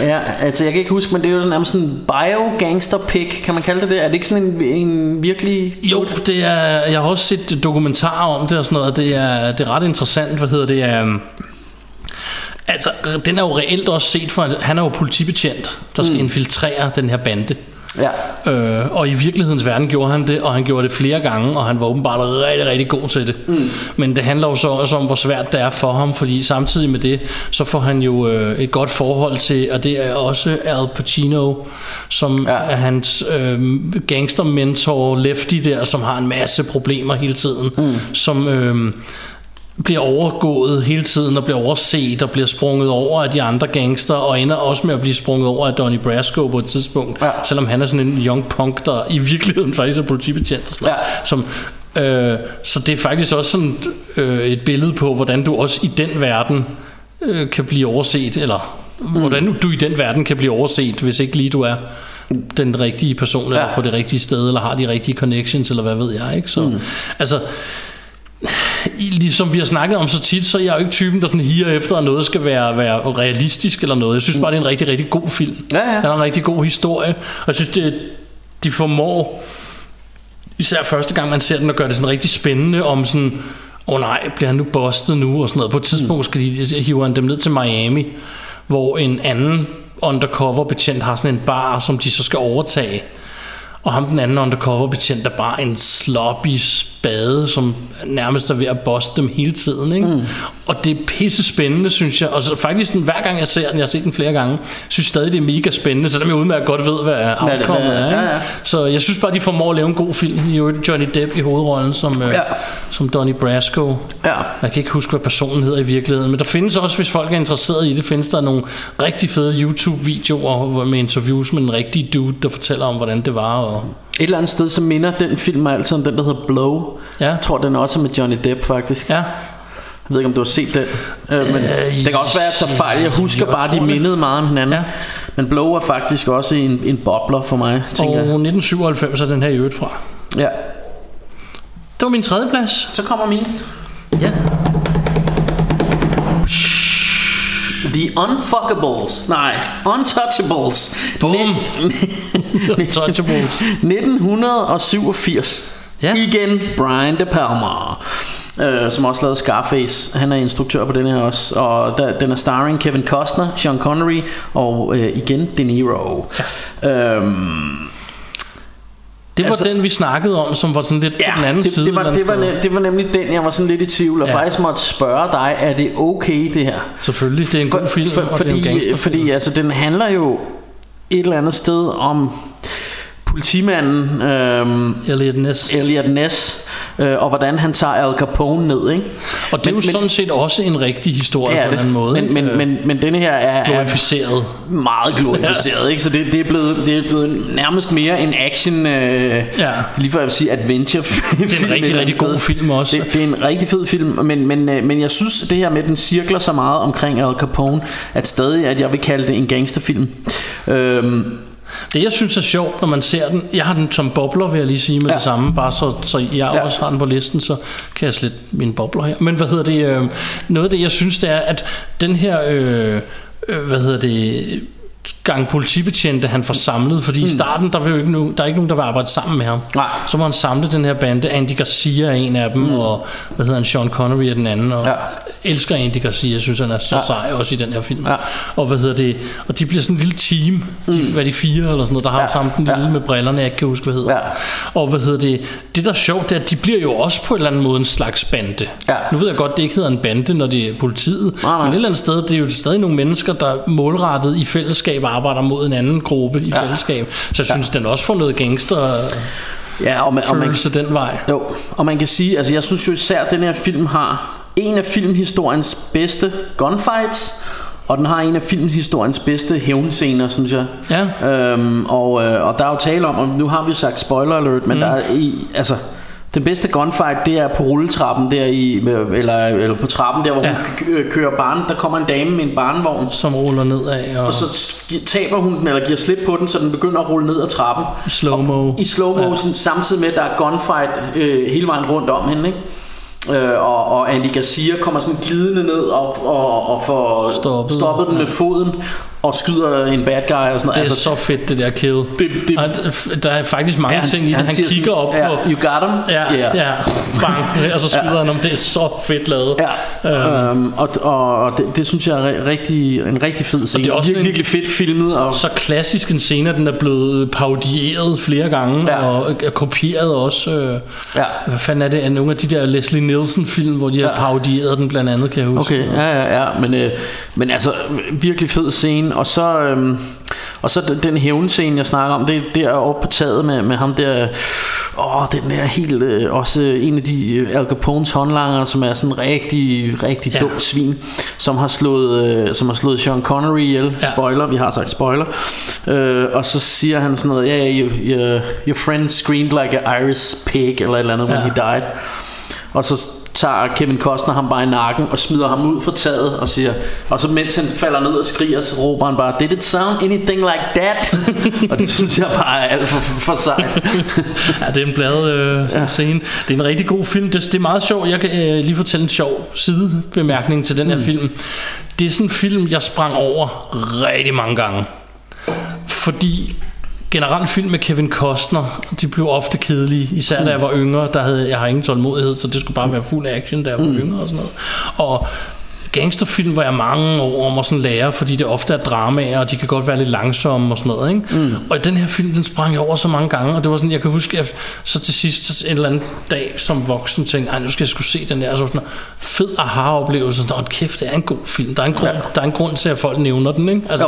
ja, altså jeg kan ikke huske, men det er jo nærmest sådan en bio-gangster pick, kan man kalde det det? Er det ikke sådan en, en virkelig... Jo, det er, jeg har også set dokumentarer om det og sådan noget, det er, det er ret interessant, hvad hedder det, um, Altså, den er jo reelt også set for, han er jo politibetjent, der skal mm. infiltrere den her bande. Ja. Øh, og i virkelighedens verden gjorde han det, og han gjorde det flere gange, og han var åbenbart rigtig, rigtig god til det. Mm. Men det handler jo så også om, hvor svært det er for ham, fordi samtidig med det, så får han jo øh, et godt forhold til, og det er også Al Pacino, som ja. er hans øh, gangstermentor, Lefty der, som har en masse problemer hele tiden, mm. som... Øh, bliver overgået hele tiden og bliver overset og bliver sprunget over af de andre gangster og ender også med at blive sprunget over af Donnie Brasco på et tidspunkt, ja. selvom han er sådan en young punk, der i virkeligheden faktisk er politibetjent og sådan ja. som øh, så det er faktisk også sådan øh, et billede på, hvordan du også i den verden øh, kan blive overset, eller mm. hvordan du i den verden kan blive overset, hvis ikke lige du er den rigtige person, eller Ja. på det rigtige sted, eller har de rigtige connections, eller hvad ved jeg, ikke? Så, Mm. altså, ligesom vi har snakket om så tit, så er jeg jo ikke typen, der sådan higer efter, at noget skal være, være realistisk eller noget. Jeg synes bare, det er en rigtig, rigtig god film. Ja, ja. Den har en rigtig god historie, og jeg synes, det, de formår, især første gang man ser den, at gøre det sådan rigtig spændende om sådan, åh oh nej, bliver han nu bustet nu og sådan noget. På et tidspunkt skal de, hiver han dem ned til Miami, hvor en anden undercover betjent har sådan en bar, som de så skal overtage. Og ham den anden undercover betjent er bare en sloppy spade, som nærmest er ved at boste dem hele tiden. Ikke? Mm. Og det er pisse spændende, synes jeg. Og så faktisk, den- hver gang jeg ser den, jeg har set den flere gange, synes stadig, det er mega spændende, selvom jeg udmærket godt ved, hvad hvad- er. Ikke? ja, ja. Så jeg synes bare, de formår at lave en god film. I øvrigt Johnny Depp i hovedrollen som, øh, Ja. som Donnie Brasco. Ja. Jeg kan ikke huske, hvad personen hedder i virkeligheden, men der findes også, hvis folk er interesseret i det, findes der nogle rigtig fede YouTube-videoer med interviews med en rigtig dude, der fortæller om, hvordan det var. Og Et eller andet sted, så minder den film mig altid om den, der hedder Blow. Ja. Jeg tror, den er også med Johnny Depp, faktisk. Ja. Jeg ved ikke, om du har set den. Øh, men Øh, det kan også være, at jeg tager fejl. Jeg husker jeg bare, at de tror det. mindede meget om hinanden. Ja. Men Blow er faktisk også en, en bobler for mig, tænker og jeg. 1997 er den her i øvrigt fra. Ja. Det var min tredje plads. Så kommer min. Ja. The Unfuckables. Nej, Untouchables. Boom. Untouchables. 1987. Ja. Igen Brian De Palma. Øh, som også lavede Scarface Han er instruktør på den her også Og der, den er starring Kevin Costner Sean Connery Og øh, igen De Niro ja. øhm, Det var Altså- den, vi snakkede om, som var sådan lidt på den anden det, side. det, var, det, var, nem, det var nemlig den Jeg var sådan lidt i tvivl Og Ja. ja. faktisk måtte spørge dig Er det okay det her. Selvfølgelig, det er en god film, for, og det er en fordi, fordi altså, den handler jo Et eller andet sted om Politimanden øhm, Elliot Ness. Elliot Ness øh, Og hvordan han tager Al Capone ned ikke? Og det er jo Men- men- sådan set også en rigtig historie Det på er en anden måde. men, men, Øh, men, men denne her er, er glorificeret. meget glorificeret, ikke? Så det, det, er blevet, det er blevet nærmest mere en action, øh, Ja. lige jeg vil sige adventure film. Det er en rigtig, rigtig god film også. Det, det er en rigtig fed film, men, men, øh, men jeg synes, det her med, den cirkler så meget omkring Al Capone, at stadig, at jeg vil kalde det en gangsterfilm. Øhm, Det jeg synes er sjovt, når man ser den, jeg har den som bobler, vil jeg lige sige med ja. det samme, bare så, så jeg ja. også har den på listen, så kan jeg slette mine bobler her. Men hvad hedder det, øh, noget af det jeg synes, det er, at den her, øh, øh, hvad hedder det, gang politibetjente han får samlet, fordi mm. i starten der, vil jo ikke nogen, der er ikke nogen, der vil arbejde sammen med ham. Nej. Så må han samle den her bande. Andy Garcia er en af dem, mm. og hvad hedder han, Sean Connery er den anden, og ja. elsker Andy Garcia, jeg synes han er så ja. sej også i den her film. Ja. Og hvad hedder det, og de bliver sådan en lille team, de, mm. hvad de fire eller sådan noget, der har ja. sammen den lille ja. med brillerne, jeg ikke kan huske, hvad hedder. Ja. Og hvad hedder det, det der er sjovt, det er, at de bliver jo også på en eller anden måde en slags bande. Ja. Nu ved jeg godt, det ikke hedder en bande, når det er politiet, nej, nej. men et eller andet sted, det er jo stadig nogle mennesker, der målrettet i fællesskab arbejder mod en anden gruppe i ja. fællesskab. Så jeg synes, ja. den også får noget gangster ja, og man, og man, den vej. Jo, og man kan sige, altså jeg synes jo især, at den her film har en af filmhistoriens bedste gunfights, og den har en af filmhistoriens bedste hævnscener, synes jeg. Ja. Øhm, og, øh, og der er jo tale om, og nu har vi sagt spoiler alert, men mm. der er i, altså den bedste gunfight, det er på rulletrappen der i, eller, eller på trappen der, hvor ja. hun kører barn. Der kommer en dame med en barnevogn. Som ruller nedad. Og... og så taber hun den, eller giver slip på den, så den begynder at rulle ned ad trappen. I slow-mo. I slow-mo, ja. samtidig med, at der er gunfight øh, hele vejen rundt om hende, ikke? Øh, og, og Andy Garcia kommer sådan glidende ned og, og, og får stoppet, stoppet den ja. med foden og skyder en bad guy og sådan noget. Det er altså, så fedt det der kill. Det, det, han, der er faktisk mange ja, ting i det. Han, han kigger sådan, op ja, på. You got him? Ja, yeah. ja. Bang. og så skyder ja. han om. Det er så fedt lavet. Ja. Um, og og, og det, det, synes jeg er rigtig, en rigtig fed scene. Og det er også virkelig, virkelig fedt filmet. Og... Så klassisk en scene, den er blevet parodieret flere gange ja. og er kopieret også. Øh, ja. Hvad fanden er det? Er nogle af de der Leslie Nielsen film, hvor de har ja. parodieret den blandt andet, kan jeg huske. Okay, ja, ja, ja. Men, øh, men altså, virkelig fed scene scene, og så, øhm, og så den, den hævnscene, jeg snakker om, det er der oppe på taget med, med ham der, åh, den er helt, øh, også en af de øh, Al Capone's håndlanger, som er sådan rigtig, rigtig ja. dum svin, som har slået, øh, som har slået Sean Connery ihjel, ja. spoiler, vi har sagt spoiler, øh, og så siger han sådan noget, ja, yeah, your, your, your friend screamed like an Irish pig, eller et eller andet, ja. when he died, og så tager Kevin Costner ham bare i nakken og smider ham ud fra taget og siger, og så mens han falder ned og skriger, så råber han bare, did it sound anything like that? og det synes jeg bare er alt for, for, for sejt. ja, det er en blad øh, ja. scene. Det er en rigtig god film. Det, det er meget sjovt. Jeg kan øh, lige fortælle en sjov sidebemærkning til den her mm. film. Det er sådan en film, jeg sprang over rigtig mange gange. Fordi generelt film med Kevin Costner, de blev ofte kedelige, især da jeg var yngre, der havde jeg har ingen tålmodighed, så det skulle bare være fuld action, da jeg var mm. yngre og sådan noget. Og gangsterfilm var jeg mange år om at sådan lære, fordi det ofte er dramaer, og de kan godt være lidt langsomme og sådan noget. Ikke? Mm. Og i den her film, den sprang jeg over så mange gange, og det var sådan, jeg kan huske, at så til sidst en eller anden dag som voksen tænkte, ej, nu skal jeg skulle se den der, så sådan fed aha-oplevelse, der kæft, det er en god film, der er en grund, ja. der er en grund til, at folk nævner den. Ikke? Altså,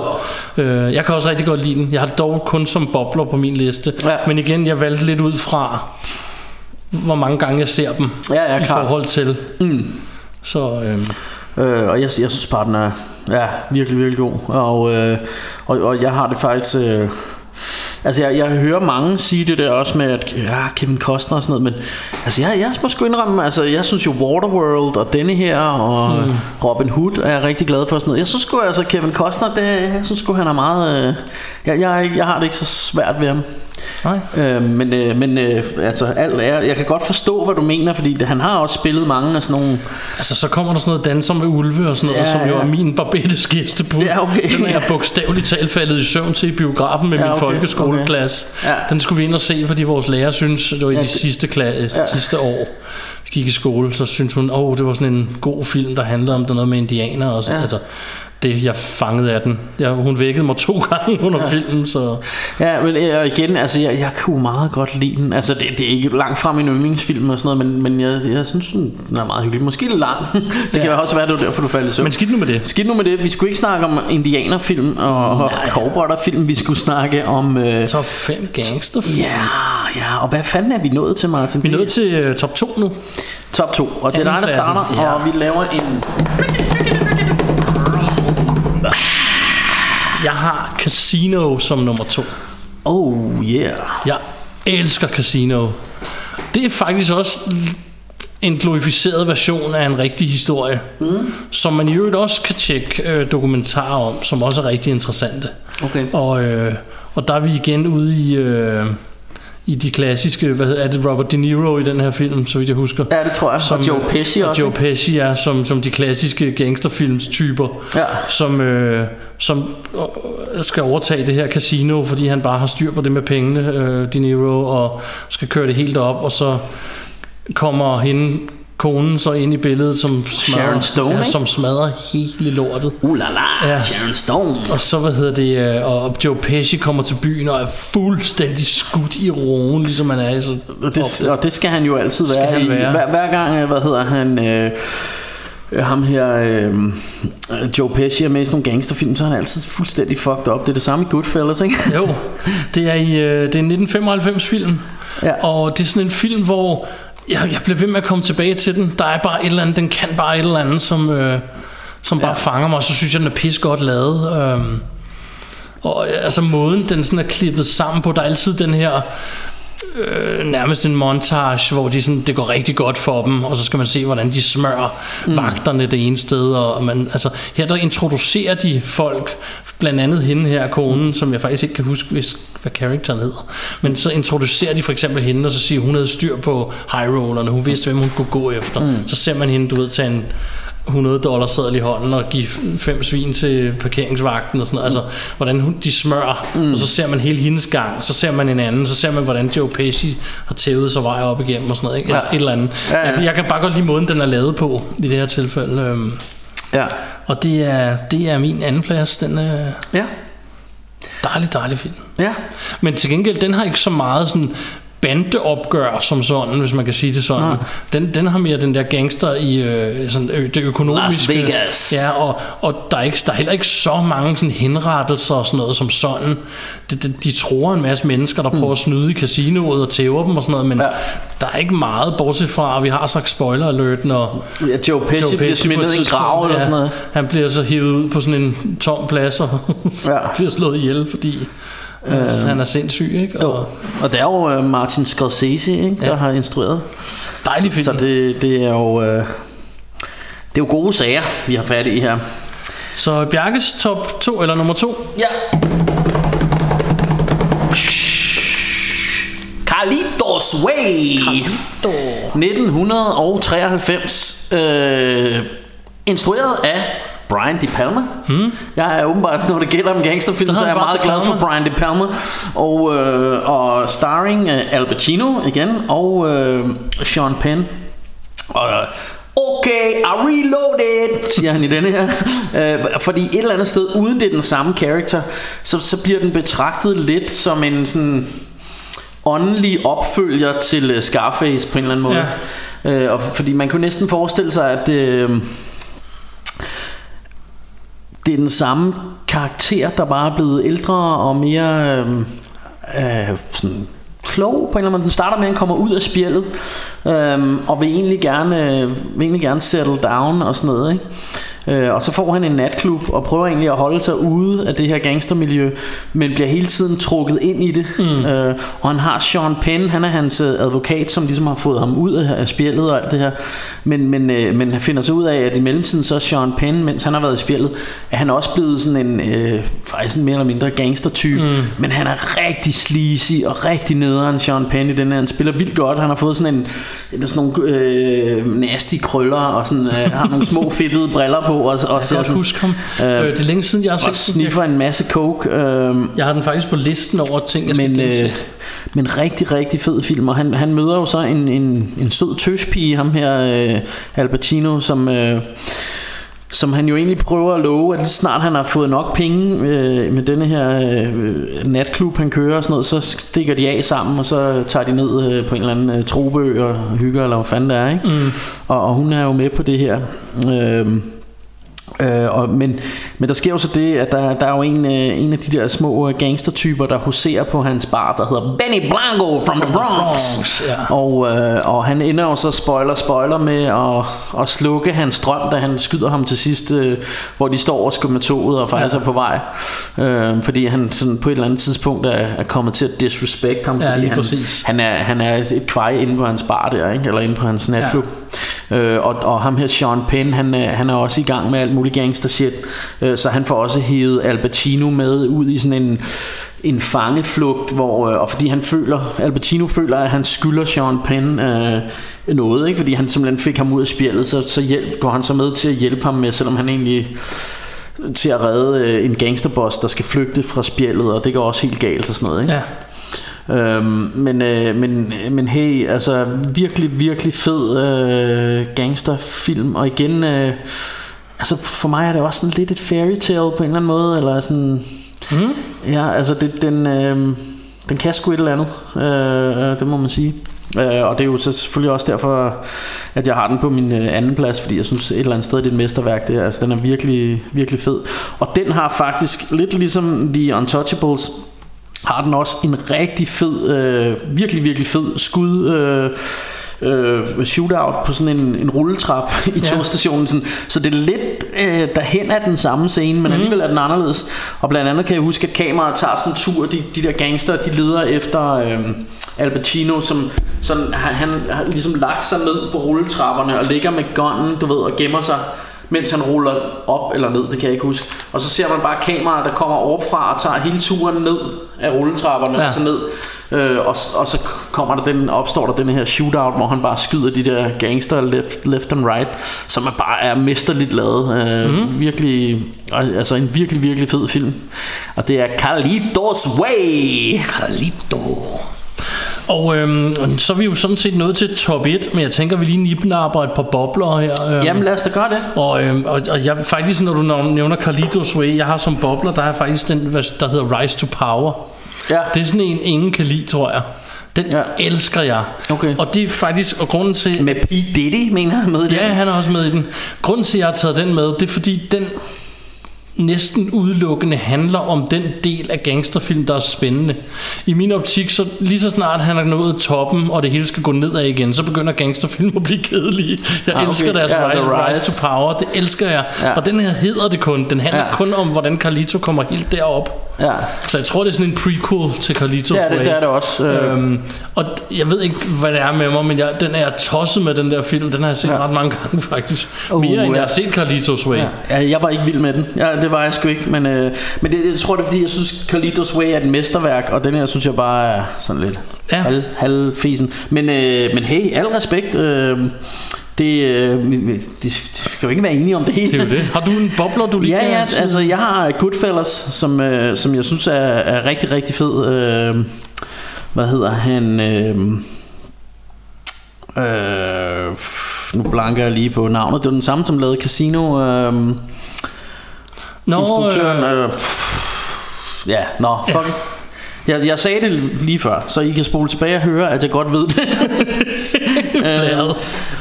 øh, jeg kan også rigtig godt lide den. Jeg har dog kun som bobler på min liste, ja. men igen, jeg valgte lidt ud fra, hvor mange gange jeg ser dem, ja, ja, i forhold til. Mm. Så, øh, Øh, og jeg, jeg synes bare, den er ja, virkelig, virkelig god. Og, øh, og, og jeg har det faktisk... Øh, Altså jeg, jeg hører mange sige det der også med at ja, Kevin Costner og sådan noget, men altså jeg, jeg må sgu indrømme, altså jeg synes jo Waterworld og denne her og mm. Robin Hood er jeg rigtig glad for sådan noget. Jeg synes sgu altså Kevin Costner, det, jeg synes sgu han er meget, øh, jeg, jeg, jeg har det ikke så svært ved ham. Nej. Øh, men øh, men øh, altså alt er, jeg kan godt forstå hvad du mener Fordi det, han har også spillet mange af sådan nogle Altså så kommer der sådan noget danser med ulve og sådan noget ja, Som jo er min barbettes gæstebud ja, okay. Den er jeg bogstaveligt talt faldet i søvn til i biografen Med ja, min okay, folkeskoleklasse okay. ja. Den skulle vi ind og se Fordi vores lærer synes Det var i ja, de sidste, klasse, ja. sidste år gik i skole, så synes hun, åh, oh, det var sådan en god film, der handlede om det noget med indianer og så, ja. altså, det jeg fangede af den. Jeg, hun vækkede mig to gange under ja. filmen, så... Ja, men øh, igen, altså, jeg, jeg kunne meget godt lide den. Altså, det, det er ikke langt fra min yndlingsfilm og sådan noget, men, men jeg, jeg synes, den er meget hyggelig. Måske lidt lang. det ja. kan også være, det var derfor, du faldt i søvn. Men skidt nu med det. Skidt nu med det. Vi skulle ikke snakke om indianerfilm og, og cowboyderfilm. Vi skulle snakke om... Uh... Top 5 gangsterfilm. Ja, ja. Og hvad fanden er vi nået til, Martin? Vi er nået til uh, top 2 nu. Top 2. Og det er dig, der starter, ja. og vi laver en... Jeg har Casino som nummer to. Oh yeah. Jeg elsker Casino. Det er faktisk også en glorificeret version af en rigtig historie, mm. som man i øvrigt også kan tjekke øh, dokumentarer om, som også er rigtig interessante. Okay. Og, øh, og der er vi igen ude i... Øh, i de klassiske, hvad hedder er det, Robert De Niro i den her film, så vidt jeg husker. Ja, det tror jeg. Som, og Joe Pesci og også. Joe? Pesci er som, som de klassiske gangsterfilms typer, Ja. som, øh, som øh, skal overtage det her casino, fordi han bare har styr på det med pengene, øh, De Niro, og skal køre det helt op, og så kommer hende konen så ind i billedet, som smadrer, Sharon Stone, ja, som smadrer hele lortet. Uh la la, Ja. Sharon Stone. Og så, hvad hedder det, øh, og Joe Pesci kommer til byen og er fuldstændig skudt i roen, ligesom han er så Og det, og det skal han jo altid Skal være, han være. Hver, hver gang, øh, hvad hedder han, øh, øh, ham her, øh, Joe Pesci er med i sådan nogle gangsterfilm, så er han altid fuldstændig fucked up. Det er det samme i Goodfellas, ikke? Jo, det er, i, øh, det er en 1995 film, Ja. og det er sådan en film, hvor jeg, jeg bliver ved med at komme tilbage til den. Der er bare et eller andet, den kan bare et eller andet, som, øh, som bare Ja. fanger mig, og så synes jeg, den er pis godt lavet. Øhm, og øh, altså måden, den sådan er klippet sammen på, der er altid den her øh, nærmest en montage, hvor de sådan, det går rigtig godt for dem, og så skal man se, hvordan de smører mm. vagterne det ene sted. Og man, altså, her der introducerer de folk, blandt andet hende her, konen, som jeg faktisk ikke kan huske, hvis, hvad karakteren hedder. Men så introducerer de for eksempel hende, og så siger hun havde styr på high rollerne, hun vidste, hvem hun skulle gå efter. Mm. Så ser man hende, du ved, tage en 100 dollar sædel i hånden og give fem svin til parkeringsvagten og sådan noget. Altså, hvordan hun, de smører, mm. og så ser man hele hendes gang, så ser man en anden, så ser man, hvordan Joe Pesci har tævet sig vej op igennem og sådan noget. Ikke? Ja. Ja. Et eller andet. Ja, ja. Jeg, jeg kan bare godt lide måden, den er lavet på i det her tilfælde. Øhm, Ja. og det er, det er min anden plads. Den er Ja. dejlig, dejlig film. Ja. Men til gengæld, den har ikke så meget sådan bandeopgør som sådan, hvis man kan sige det sådan. Nej. Den, den har mere den der gangster i øh, sådan, ø, det økonomiske. Las Vegas. Ja, og, og der, er ikke, der er heller ikke så mange sådan henrettelser og sådan noget som sådan. De, de, de tror en masse mennesker, der prøver at snyde i casinoet og tæver dem og sådan noget, men Mm. Ja. der er ikke meget, bortset fra, at vi har sagt spoiler alert, når Ja, Joe Pesci bliver smidt på et ned i en grav eller sådan noget. Han bliver så hivet ud på sådan en tom plads og Ja. bliver slået ihjel, fordi øh, han er sindssyg, ikke? Og, Og det er jo øh, Martin Scorsese, ikke, der Ja. har instrueret. Dejlig film. Så det, det er jo... Øh, det er jo gode sager, vi har fat i her. Så Bjarkes top 2 eller nummer 2? Ja. Carlitos Way. Carlito. 1993. Øh, instrueret af Brian De Palma. Mm. Jeg er åbenbart, når det gælder om gangsterfilm, så er jeg meget glad for. Brian De Palma. Og, øh, og starring øh, Al Pacino igen, og øh, Sean Penn. Og, øh, Okay, I reloaded, siger han i denne her. Øh, fordi et eller andet sted, uden det er den samme karakter, så, så bliver den betragtet lidt som en sådan åndelig opfølger til øh, Scarface på en eller anden måde. Ja. Øh, og fordi man kunne næsten forestille sig, at øh, det er den samme karakter, der bare er blevet ældre og mere øh, øh, sådan klog på en eller anden måde. Den starter med, at han kommer ud af spjældet øh, og vil egentlig, gerne, øh, vil egentlig gerne settle down og sådan noget. Ikke? Øh, og så får han en natklub og prøver egentlig at holde sig ude af det her gangstermiljø, men bliver hele tiden trukket ind i det. Mm. Øh, og han har Sean Penn, han er hans øh, advokat, som ligesom har fået ham ud af spjældet og alt det her. Men, men, øh, men han finder så ud af, at i mellemtiden så er Sean Penn, mens han har været i spjældet, er han også blevet sådan en, øh, faktisk en mere eller mindre gangstertype. Mm. Men han er rigtig sleazy og rigtig nederen, Sean Penn i den her. Han spiller vildt godt. Han har fået sådan en, en sådan nogle øh, nasty krøller og sådan, øh, har nogle små fedtede briller på. Og, og Jeg kan sådan, huske ham. øh, Øh, det er længe siden, jeg har og set den. sniffer en masse coke. Øh, Jeg har den faktisk på listen over ting, jeg skal men, gense. øh, men rigtig, rigtig fed film Og han, han møder jo så en, en, en sød tøspige Ham her øh, Al Pacino Som øh, som han jo egentlig prøver at love, at snart han har fået nok penge øh, med denne her øh, natklub, han kører og sådan noget, så stikker de af sammen, og så tager de ned øh, på en eller anden øh, trobeø og hygger, eller hvad fanden det er, ikke? Mm. Og, og hun er jo med på det her. Øh, Øh, og, men, men der sker jo så det, at der, der er jo en, øh, en af de der små øh, gangstertyper, der huserer på hans bar, der hedder Benny Blanco from the Bronx. Bronx, ja. Og, øh, og han ender jo så spoiler spoiler med at, at slukke hans drøm, da han skyder ham til sidst, øh, hvor de står og skal med toget og faktisk Ja. er på vej. Øh, fordi han sådan på et eller andet tidspunkt er, er kommet til at disrespect ham, Ja, fordi han, præcis. han, er, han er et kvej inde på hans bar der, ikke? eller inde på hans natklub. Øh, og, og ham her Sean Penn, han, øh, han er også i gang med alt muligt gangster shit. Øh, så han får også hævet Albertino med ud i sådan en, en fangeflugt, hvor, øh, og fordi han føler, Albertino føler, at han skylder Sean Penn øh, noget, ikke? fordi han simpelthen fik ham ud af spjældet, så, så hjælp, går han så med til at hjælpe ham med, selvom han egentlig til at redde øh, en gangsterboss, der skal flygte fra spjældet, og det går også helt galt og sådan noget. Ikke? Ja. Øhm, men, øh, men, men hey, altså virkelig, virkelig fed øh, gangsterfilm, og igen, øh, altså for mig er det også sådan lidt et fairy tale på en eller anden måde, eller sådan, mm. ja, altså det, den, øh, den kan sgu et eller andet, øh, øh, det må man sige. Øh, og det er jo så selvfølgelig også derfor, at jeg har den på min øh, anden plads, fordi jeg synes et eller andet sted, det er et mesterværk. Det, altså, den er virkelig, virkelig fed. Og den har faktisk, lidt ligesom The Untouchables, har den også en rigtig fed, øh, virkelig, virkelig fed skud øh, øh, shootout på sådan en, en rulletrap i togstationen. Sådan. Så det er lidt øh, derhen af den samme scene, men Mhm. alligevel er den anderledes. Og blandt andet kan jeg huske, at kameraet tager sådan en tur, de, de der gangster, de leder efter øh, Al Pacino, som sådan, han, han har ligesom lagt sig ned på rulletrapperne og ligger med gunnen, du ved, og gemmer sig mens han ruller op eller ned, det kan jeg ikke huske. Og så ser man bare kameraet, der kommer overfra og tager hele turen ned af rulletrapperne Ja. og så ned. Øh, og, og så kommer der den, opstår der den her shootout, hvor han bare skyder de der gangster left, left and right, som er bare er mesterligt lavet. Øh, mm. Virkelig, altså en virkelig, virkelig fed film. Og det er Carlitos Way. Carlito. Og øhm, så er vi jo sådan set nået til top 1, men jeg tænker, vi lige nipnapper et par bobler her. Øhm, Jamen lad os da gøre det. Og, øhm, og, og jeg faktisk, når du nævner Carlitos Way, jeg har som bobler, der er faktisk den, der hedder Rise to Power. Ja. Det er sådan en, ingen kan lide, tror jeg. Den ja. elsker jeg. Okay. Og det er faktisk, og grunden til... Med P. Diddy, mener jeg med i den? Ja, han er også med i den. Grunden til, at jeg har taget den med, det er fordi, den næsten udelukkende handler om den del af gangsterfilm, der er spændende. I min optik, så lige så snart han er nået toppen, og det hele skal gå nedad igen, så begynder gangsterfilm at blive kedelige. Jeg Ah, okay. elsker deres Ja, rise, The rise. Rise. to Power, det elsker jeg. Ja. Ja. Og den her hedder det kun. Den handler Ja. ja. kun om, hvordan Carlito kommer helt derop. Ja. Så jeg tror, det er sådan en prequel til Carlitos er det, det er det også. Øh. Øhm, og jeg ved ikke, hvad det er med mig, men jeg, den er jeg tosset med, den der film. Den har jeg set ja. ret mange gange, faktisk. Uh, Mere, end ja. jeg har set Carlitos Way. Ja. ja, jeg var ikke vild med den. Ja, det var jeg sgu ikke. Men, øh, men det, jeg tror, det er fordi, jeg synes, Carlitos Way er et mesterværk, og den her synes jeg bare er sådan lidt ja. halv, halvfisen. Men, øh, men hey, al respekt. Øh, det, øh, det, det skal jo ikke være enige om det hele. Det er jo det. Har du en bobler, du lige Ja, kan ja, smide? altså jeg har Goodfellas, som, øh, som jeg synes er, er rigtig, rigtig fed. Øh, hvad hedder han? Øh, øh, nu blanker jeg lige på navnet. Det er den samme, som lavede Casino. Øh, Nå, instruktøren. Øh, ja, nå, fuck it. Jeg, jeg sagde det lige før, så I kan spole tilbage og høre, at jeg godt ved det.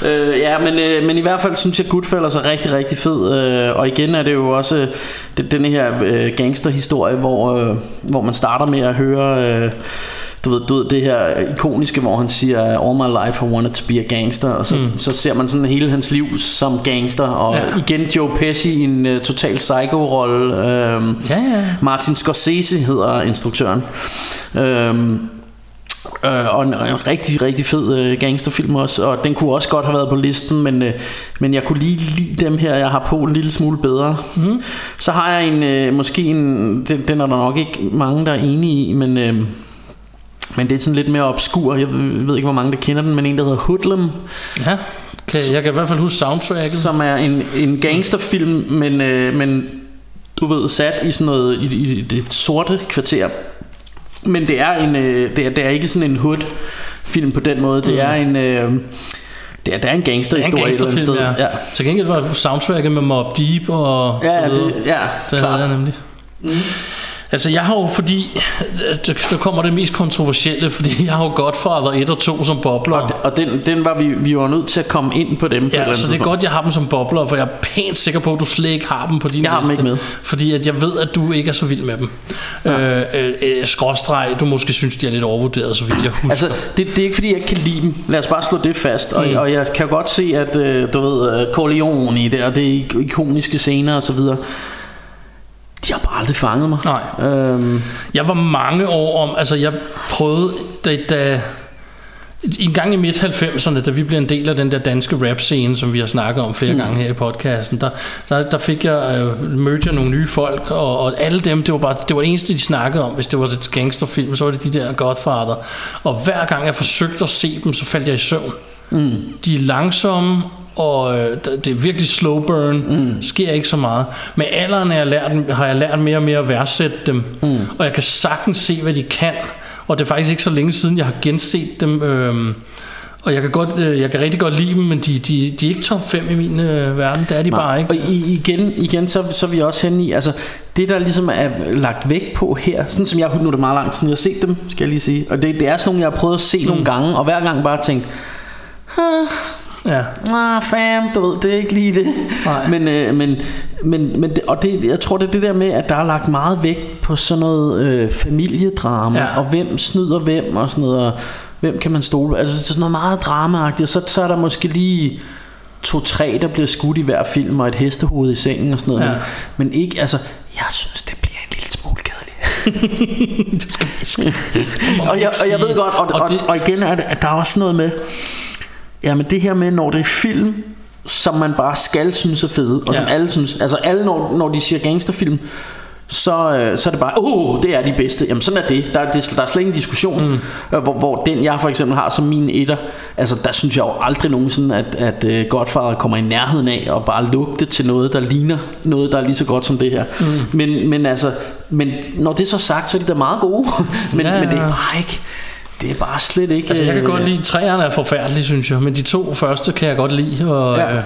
øh, øh, ja, men, øh, men i hvert fald synes jeg, Goodfellas er rigtig, rigtig fed. Øh, og igen er det jo også øh, det, denne her øh, gangsterhistorie, hvor, øh, hvor man starter med at høre... Øh, du ved, du ved, det her ikoniske, hvor han siger All my life I wanted to be a gangster Og så, mm. så ser man sådan hele hans liv som gangster Og Ja. igen Joe Pesci i en uh, total psycho-rolle øhm, Ja, ja. Martin Scorsese hedder instruktøren øhm, Øh, og en, en rigtig, rigtig fed øh, gangsterfilm også Og den kunne også godt have været på listen Men, øh, men jeg kunne lige lide dem her Jeg har på en lille smule bedre mm. Så har jeg en øh, Måske en den, den er der nok ikke mange der er enige i Men øh, men det er sådan lidt mere obskur Jeg ved ikke hvor mange der kender den Men en der hedder Hoodlum Ja, kan, jeg kan i hvert fald huske soundtracket. Som er en, en gangsterfilm Men, øh, men du ved sat i sådan noget I, i det sorte kvarter Men det er, en, øh, det er, det er ikke sådan en hood film på den måde Det Mm. er en øh, det er, det er en er gangsterhistorie et eller andet sted. ja. ja. Til gengæld var soundtracket med Mob Deep og Ja, så videre. det- ja, det klart. havde jeg nemlig. Mm. Altså jeg har jo fordi der, kommer det mest kontroversielle Fordi jeg har jo Godfather 1 og 2 som bobler Og, og den, den var vi, vi var nødt til at komme ind på dem på Ja, så det er godt jeg har dem som bobler For jeg er pænt sikker på at du slet ikke har dem på din Jeg har dem liste ikke med. Fordi at jeg ved at du ikke er så vild med dem ja. øh, øh, øh, Skråstreg Du måske synes de er lidt overvurderet Så vidt jeg husker Altså, det, det er ikke fordi, jeg ikke kan lide dem. Lad os bare slå det fast. Og, Mm. mm. og jeg kan godt se, at øh, du ved, øh, Corleone i det, og det er ikoniske scener og så videre. De har bare aldrig fanget mig. Nej. Øhm, Jeg var mange år om, altså jeg prøvede, da, da en gang i midt-90'erne, da vi blev en del af den der danske rap-scene, som vi har snakket om flere mm. gange her i podcasten, der, der, der fik jeg, øh, mødte jeg nogle nye folk, og, og alle dem, det var bare det var det eneste, de snakkede om, hvis det var et gangsterfilm, så var det de der Godfather. Og hver gang jeg forsøgte at se dem, så faldt jeg i søvn. Mm. De er langsomme, og øh, det er virkelig slow burn, mm. sker ikke så meget. Med alderen har jeg lært, har jeg lært mere og mere at værdsætte dem, mm. og jeg kan sagtens se, hvad de kan, og det er faktisk ikke så længe siden, jeg har genset dem, øh, og jeg kan, godt, øh, jeg kan rigtig godt lide dem, men de, de, de er ikke top 5 i min øh, verden, det er de Nej. bare ikke. Og i, igen, igen så, så er vi også henne i, altså det der ligesom er lagt vægt på her, sådan som jeg, nu er det meget langt siden jeg har set dem, skal jeg lige sige, og det, det er sådan nogle, jeg har prøvet at se mm. nogle gange, og hver gang bare tænkt, Ja. Ah, fam, du ved, det er ikke lige det. Nej. Men, øh, men, men, men det, og det, jeg tror, det er det der med, at der er lagt meget vægt på sådan noget øh, familiedrama, ja. og hvem snyder hvem, og sådan noget, og hvem kan man stole på. Altså, det er sådan noget meget dramaagtigt, og så, så er der måske lige to-tre, der bliver skudt i hver film, og et hestehoved i sengen og sådan noget. Ja. Men, men ikke, altså, jeg synes, det bliver en lille smule kedeligt. og, jeg, og jeg ved godt, og, og, og, og igen er det, at der er også noget med, Jamen det her med, når det er film, som man bare skal synes er fede, og ja. som alle synes, altså alle når, når de siger gangsterfilm, så, øh, så er det bare, åh, oh, det er de bedste. Jamen sådan er det. Der, er- det, der er slet ingen diskussion. Mm. Øh, hvor, hvor den jeg for eksempel har som min etter, altså der synes jeg jo aldrig nogensinde, at, at uh, Godfather kommer i nærheden af og bare lugte til noget, der ligner noget, der er lige så godt som det her. Mm. Men, men altså, men når det er så sagt, så er de da meget gode. men, ja, ja. men det er bare ikke, det er bare slet ikke... Altså jeg kan øh, godt lide, træerne er forfærdelige, synes jeg, men de to første kan jeg godt lide, og, Ja. øh,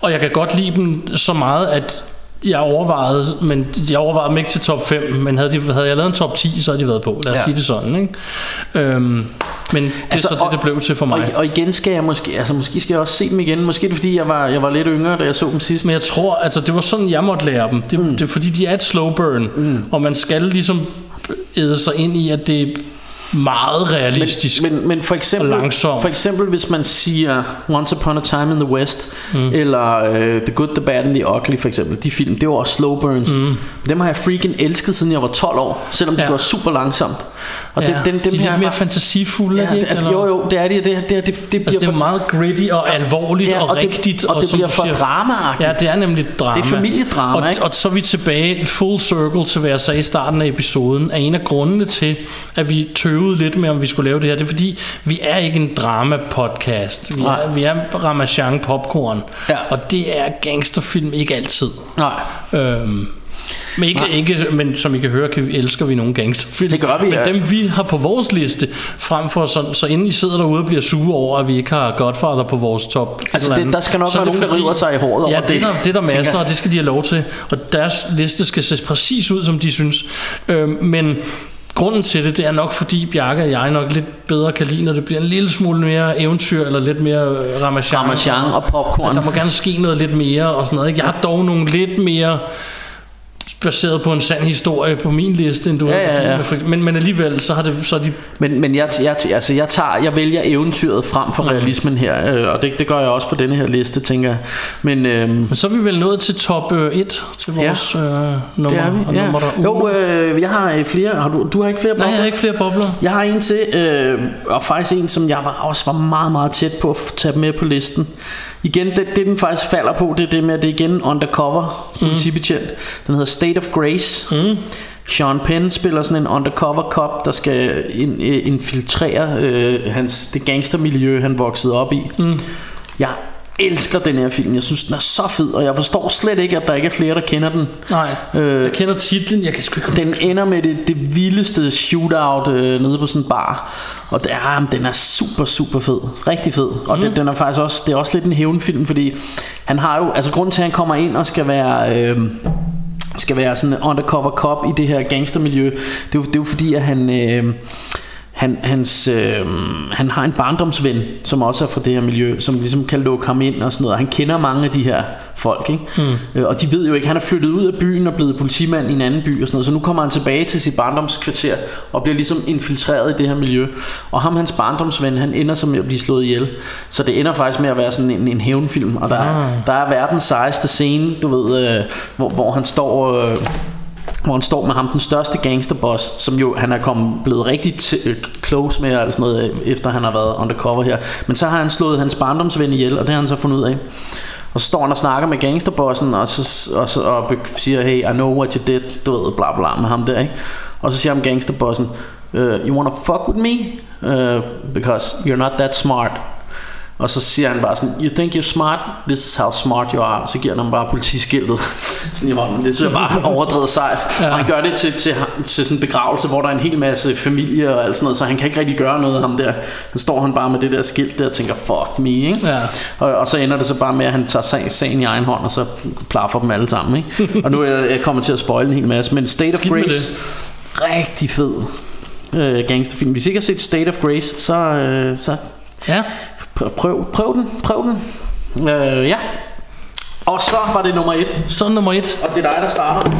og jeg kan godt lide dem så meget, at jeg overvejede, men jeg overvejede dem ikke til top 5, men havde, de, havde jeg lavet en top 10, så havde de været på, lad os Ja. sige det sådan, ikke? Øhm, men det er Altså, så det, det blev til for mig. Og, og igen skal jeg måske, altså måske skal jeg også se dem igen. Måske er det fordi jeg var, jeg var lidt yngre, da jeg så dem sidst. Men jeg tror, altså det var sådan, jeg måtte lære dem. Det, mm. det er fordi, de er et slow burn, mm. og man skal ligesom æde sig ind i, at det er meget realistisk. Men, men, men for eksempel, og for eksempel hvis man siger Once Upon a Time in the West mm. eller uh, The Good, The Bad and The Ugly for eksempel, de film, det var også slow burns. Mm. Dem har jeg freaking elsket siden jeg var 12 år, selvom de Ja. går super langsomt. Og ja, det, den, dem de er her, lidt mere fantasifulde, ja, er de ikke? det, eller? jo jo, det er det. Det, det, det, det, det bliver Altså, det er for, meget gritty og alvorligt Ja, og, og det- rigtigt. og det som bliver for siger- dramaagtigt. Ja, det er nemlig drama. Det er familiedrama, og, ikke? og så er vi tilbage full circle til, hvad jeg sagde i starten af episoden, er en af grundene til, at vi tøvede lidt med, om vi skulle lave det her. Det er fordi, vi er ikke en drama-podcast. Vi Nej. er, vi er Ramachan Popcorn. Ja. Og det er gangsterfilm ikke altid. Nej. Øhm, men, ikke, ikke, men som I kan høre, kan vi, elsker vi nogle gangsterfilm. Det gør vi, Men ja. dem vi har på vores liste, frem for så, så inden I sidder derude og bliver sure over, at vi ikke har Godfather på vores top. Altså, det- der skal nok så være det nogen, der river sig i håret over ja, det, det. Er der, det er der masser, jeg. og det skal de have lov til. Og deres liste skal se præcis ud, som de synes. Øhm, men grunden til det, det er nok fordi Bjarke og jeg nok lidt bedre kan lide, når det bliver en lille smule mere eventyr, eller lidt mere øh, ramachan. Ramachan og popcorn. Der må gerne ske noget lidt mere og sådan noget. Ikke? Jeg har dog nogle lidt mere baseret på en sand historie på min liste, end du Ja, har ja, ja. Men, men alligevel, så har det, så de Men, men jeg, jeg, altså jeg, tager, jeg vælger eventyret frem for realismen her, øh, og det, det gør jeg også på denne her liste, tænker jeg. Men, øhm, Men så er vi vel nået til top 1 til Ja. vores øh, nummer. det er vi, ja. nummer der Jo, øh, jeg har øh, flere. Har du, du har ikke flere Nej, jeg har ikke flere bobler. Jeg har en til, øh, og faktisk en, som jeg var, også var meget, meget tæt på at tage med på listen. Igen, det, det den faktisk falder på, det er det med, at det er igen en undercover politibetjent. Den hedder State of Grace. Mm. Sean Penn spiller sådan en undercover cop, der skal in, øh, infiltrere øh, hans, det gangstermiljø, han voksede op i. Mm. Jeg elsker den her film. Jeg synes, den er så fed, og jeg forstår slet ikke, at der ikke er flere, der kender den. Nej, Øh, jeg kender titlen, jeg kan sgu ikke den ender med det, det vildeste shootout øh, nede på sådan en bar. Og det er, den er super, super fed. Rigtig fed. Og mm. den, den er faktisk også, det er også lidt en hævnfilm, fordi han har jo, altså grunden til, at han kommer ind og skal være... Øh, skal være sådan undercover cop i det her gangstermiljø. Det er jo, det er jo fordi, at han... Øh, han, hans, øh, han har en barndomsven, som også er fra det her miljø, som ligesom kan lukke ham ind og sådan noget. Og han kender mange af de her folk, ikke? Mm. Øh, og de ved jo ikke, han er flyttet ud af byen og blevet politimand i en anden by og sådan noget. Så nu kommer han tilbage til sit barndomskvarter og bliver ligesom infiltreret i det her miljø. Og ham, hans barndomsven, han ender som med at blive slået ihjel. Så det ender faktisk med at være sådan en, en hævnfilm. Og der, er, der er verdens sejeste scene, du ved, øh, hvor, hvor han står... Øh, hvor han står med ham, den største gangsterboss, som jo han er kommet, blevet rigtig t- øh, close med, eller sådan noget, øh, efter han har været undercover her. Men så har han slået hans barndomsven ihjel, og det har han så fundet ud af. Og så står han og snakker med gangsterbossen, og, så, og, så, og siger, hey, I know what you did, du ved, bla bla, med ham der, ikke? Og så siger ham gangsterbossen, uh, you wanna fuck with me? Uh, because you're not that smart. Og så siger han bare sådan, you think you're smart? This is how smart you are. Så giver han ham bare politiskiltet. sådan i hånden. Det synes jeg bare er overdrevet sejt. Ja. Og han gør det til, til, til sådan en begravelse, hvor der er en hel masse familie og alt sådan noget, så han kan ikke rigtig gøre noget ham der. Så står han bare med det der skilt der og tænker, fuck me, ikke? Ja. Og, og så ender det så bare med, at han tager sag, sagen i egen hånd, og så plaffer dem alle sammen, ikke? og nu er jeg, jeg kommer til at spoil en hel masse, men State of Skidt Grace, rigtig fed øh, gangsterfilm. Hvis I ikke har set State of Grace, så, øh, så Ja. Prøv, prøv, den, prøv den. Øh, ja. Og så var det nummer et. Så nummer et. Og det er dig, der starter.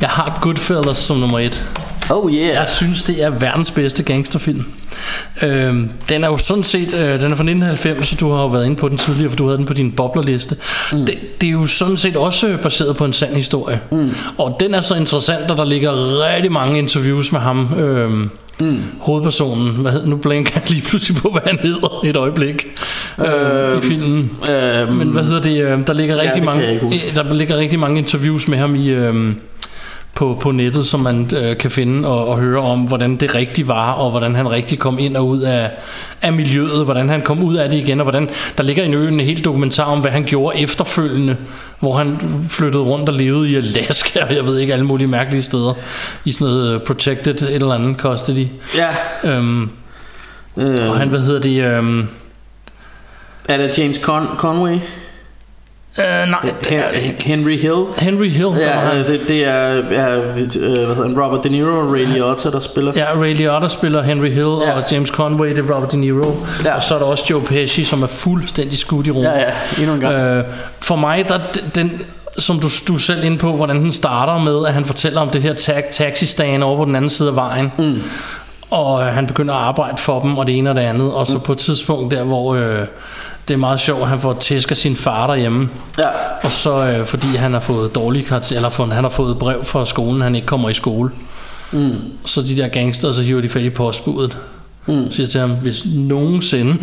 Jeg har Goodfellas som nummer et. Oh yeah. Jeg synes, det er verdens bedste gangsterfilm. Øhm, den er jo sådan set, øh, den er fra 1990, så du har jo været inde på den tidligere, for du havde den på din boblerliste. Mm. Det, det er jo sådan set også baseret på en sand historie. Mm. Og den er så interessant, at der ligger rigtig mange interviews med ham. Øhm, Mm. Hovedpersonen, hvad hed, nu blinker jeg lige pludselig på, hvad han hedder et øjeblik øh, i filmen. Øh, Men hvad hedder det? øh, Der ligger Ja, rigtig det mange, øh, der ligger rigtig mange interviews med ham i øh, på, på nettet, som man øh, kan finde og, og høre om, hvordan det rigtig var, og hvordan han rigtig kom ind og ud af, af miljøet, hvordan han kom ud af det igen, og hvordan der ligger en øen en helt dokumentar om, hvad han gjorde efterfølgende, hvor han flyttede rundt og levede i Alaska, og jeg ved ikke, alle mulige mærkelige steder, i sådan noget øh, protected et eller andet custody. Ja. Øhm, Øh, og han, hvad hedder det, øhm, er det James Con- Conway? Øh, nej, det er. Henry Hill. Henry Hill, der var Ja, han. øh, det, det er, er øh, hvad hedder han, Robert De Niro og Ray Liotta, der spiller. Ja, Ray Liotta spiller Henry Hill, ja. og James Conway, det er Robert De Niro. Ja. Og så er der også Joe Pesci, som er fuldstændig skudt i rum. Ja, ja, endnu en gang. Øh, for mig, der den, som du, du er selv inde på, hvordan den starter med, at han fortæller om det her tag, taxistand over på den anden side af vejen. Mm. Og øh, han begynder at arbejde for dem, og det ene og det andet. Og så Mm. på et tidspunkt der, hvor... Øh, det er meget sjovt, at han får tæsk af sin far derhjemme. Ja. Og så øh, fordi han har fået dårlige karakter, eller for, han har fået brev fra skolen, han ikke kommer i skole. Mm. Så de der gangster, så hiver de fat i postbuddet. Mm. Siger til ham, hvis nogensinde,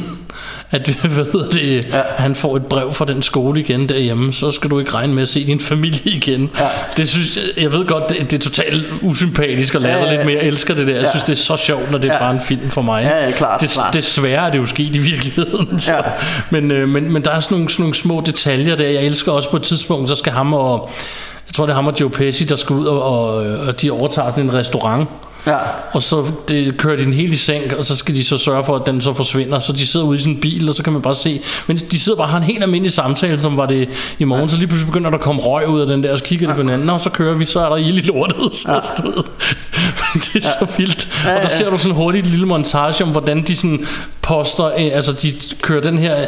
at hedder det, ja. han får et brev fra den skole igen derhjemme, så skal du ikke regne med at se din familie igen. Ja. Det synes jeg, jeg ved godt, det, det er totalt usympatisk og lavet Ja, ja, lidt, ja. men jeg elsker det der. Jeg Ja. synes, det er så sjovt, når det er Ja. bare en film for mig. Ja, ja, klart, det, klart. Desværre er det jo sket i virkeligheden. Så. Ja. Men, øh, men, men der er sådan nogle, sådan nogle små detaljer der. Jeg elsker også på et tidspunkt, så skal ham og... Jeg tror, det er ham og Joe Pesci, der skal ud og, og, og de overtager sådan en restaurant. Ja. Og så det, kører de den helt i sænk, og så skal de så sørge for, at den så forsvinder. Så de sidder ude i sådan en bil, og så kan man bare se... Men de sidder bare og har en helt almindelig samtale, som var det i morgen. Ja. Så lige pludselig begynder der at komme røg ud af den der, og så kigger de på hinanden. Nå, så kører vi, så er der ild i lortet. Så, ja. det er så vildt. Ja, Og der ja. ser du sådan hurtigt et lille montage om, hvordan de sådan poster... øh, Altså, de kører den her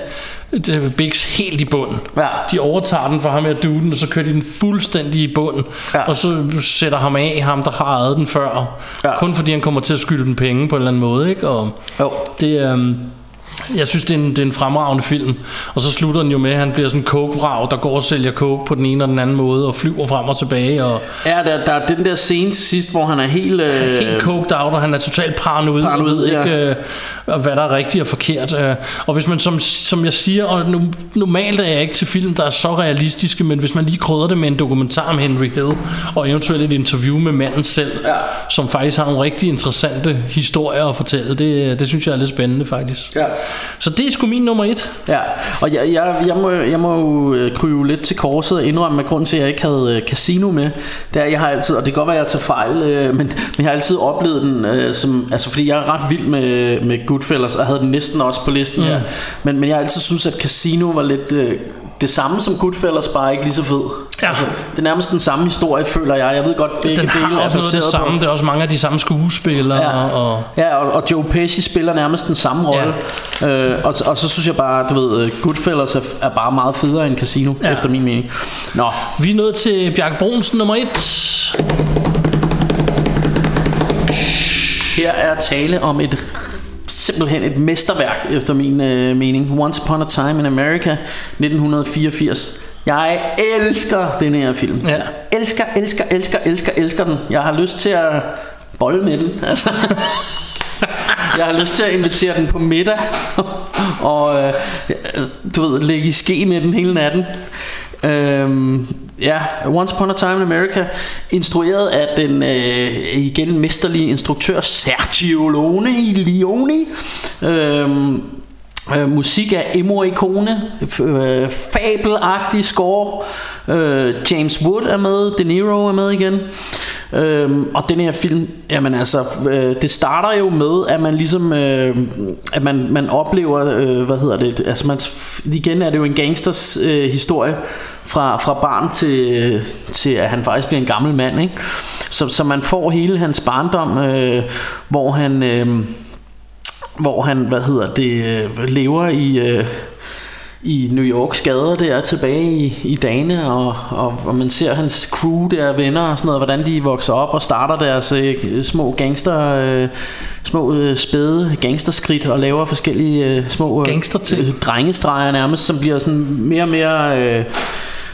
Bix helt i bunden. Ja. De overtager den fra ham med duden, og så kører de den fuldstændig i bunden. Ja. Og så sætter ham af, ham der har ejet den før. Ja. Kun fordi han kommer til at skylde dem penge på en eller anden måde. Ikke? Og Jo. det, øhm, jeg synes, det er, en, det er en fremragende film. Og så slutter den jo med, at han bliver sådan en coke-vrag, der går og sælger coke på den ene og den anden måde, og flyver frem og tilbage. Og Ja, der, der er den der scene til sidst, hvor han er helt... Øh, helt coked out, og han er totalt paranoid, og Paranoid, ved ja. ikke, øh, hvad der er rigtigt og forkert. Øh. Og hvis man, som, som jeg siger, og nu, normalt er jeg ikke til film, der er så realistiske, men hvis man lige krydder det med en dokumentar om Henry Hill, og eventuelt et interview med manden selv, Ja. som faktisk har nogle rigtig interessante historier at fortælle, det, det synes jeg er lidt spændende faktisk. Ja. Så det er sgu min nummer et. Ja, og jeg, jeg, jeg, må, jeg må jo øh, kryve lidt til korset og indrømme, at grunden til, at jeg ikke havde øh, casino med, det er, jeg har altid, og det kan godt være, at jeg tager fejl, øh, men, men jeg har altid oplevet den, øh, som, altså fordi jeg er ret vild med, med Goodfellas, og havde den næsten også på listen Mm. her, men, men jeg har altid synes at Casino var lidt... Øh, det samme som Goodfellas, bare ikke lige så fed. Ja. Altså, det er nærmest den samme historie, føler jeg. Jeg ved godt, begge Den dele har er også noget det samme. på... Det er også mange af de samme skuespillere. Ja. Og, Ja, og, og Joe Pesci spiller nærmest den samme rolle. Ja. Øh, og, og så synes jeg bare, du ved, øh, Goodfellas er, er bare meget federe end Casino, Ja. efter min mening. Nå, vi er nået til Bjarke Brunsen nummer et. her er tale om et simpelthen et mesterværk, efter min øh, mening. Once Upon a Time in America, 1984. Jeg elsker den her film. Ja. Elsker, elsker, elsker, elsker, elsker den. Jeg har lyst til at bolle med den. Altså. Jeg har lyst til at invitere den på middag Og øh, du ved, lægge i ske med den hele natten Øhm, ja, Once Upon a Time in America Instrueret af den øh, igen mesterlige instruktør Sergio Leone i Leone. Øhm, øh, Musik af Emo Ikone øh, Fabelagtig score. Øh, James Wood er med De Niro er med igen. Øhm, og den her film, jamen altså, øh, det starter jo med, at man ligesom, øh, at man, man oplever, øh, hvad hedder det, altså man, igen er det jo en gangsters øh, historie, fra, fra barn til, øh, til at han faktisk bliver en gammel mand, ikke? Så, så man får hele hans barndom, øh, hvor han, øh, hvor han, hvad hedder det, øh, lever i... Øh, i New Yorks gader der tilbage i, i dagene og, og, og man ser hans crew der venner og sådan noget hvordan de vokser op og starter deres øh, små gangster øh, små øh, spæde gangsterskridt og laver forskellige øh, små øh, øh, drengestreger nærmest som bliver sådan mere og mere øh,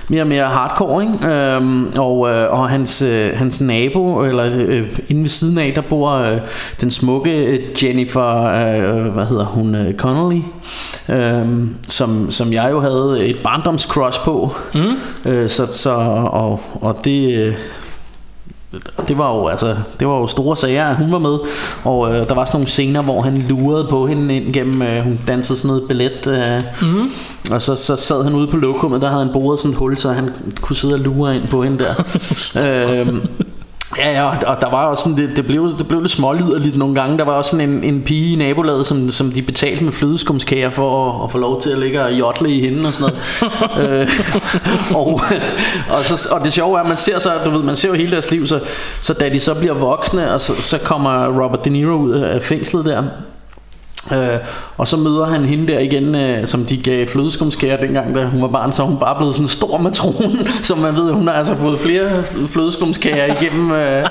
mere og mere hardcore, ikke? Øhm, og, øh, og hans, øh, hans nabo, eller øh, inde ved siden af, der bor øh, den smukke øh, Jennifer, øh, hvad hedder hun, øh, Connolly, øh, som, som jeg jo havde et barndomscrush på. Mm. Øh, så, så, og, og det... Øh, det var jo altså det var jo store sager hun var med og øh, der var sådan nogle scener hvor han lurede på hende ind gennem øh, hun dansede sådan noget ballet øh, Mhm. og så, så sad han ude på lokummet der havde han boret sådan et hul så han kunne sidde og lure ind på hende der øhm, Ja, ja, og- der var også sådan, det, det, blev, det blev lidt småliderligt nogle gange. Der var også sådan en, en pige i nabolaget, som, som de betalte med flødeskumskager for at, at få lov til at ligge og jotle i hende og sådan noget. øh, og, og, så, og det sjove er, at man ser, så, du ved, man ser jo hele deres liv, så, så da de så bliver voksne, og så, så kommer Robert De Niro ud af fængslet der, Øh, og så møder han hende der igen, øh, som de gav flødeskumskager dengang, da hun var barn, så hun bare blevet sådan en stor matron, som man ved, hun har altså fået flere flødeskumskager igennem. Øh,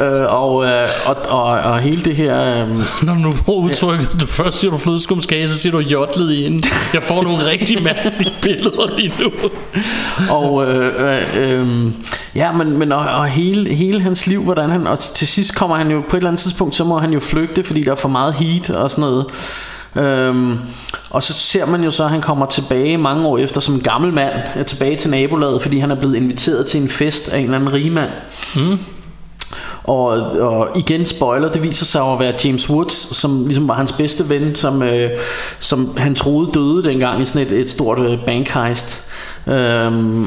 øh, og, øh, og, og, og hele det her... Øh, Når du bruger udtrykket, du først siger du flødeskumskage, så siger du jotlet i hende. Jeg får nogle rigtig mærkelige billeder lige nu. og øh, øh, øh, ja, men, men og, og hele, hele hans liv, hvordan han, og til sidst kommer han jo på et eller andet tidspunkt, så må han jo flygte, fordi der er for meget heat og sådan noget. Øhm, og så ser man jo så at han kommer tilbage mange år efter som en gammel mand er tilbage til nabolaget fordi han er blevet inviteret til en fest af en eller anden rigmand mm. og, og igen spoiler Det viser sig at være James Woods Som ligesom var hans bedste ven Som, øh, som han troede døde dengang I sådan et, et stort øh, bankheist Øhm,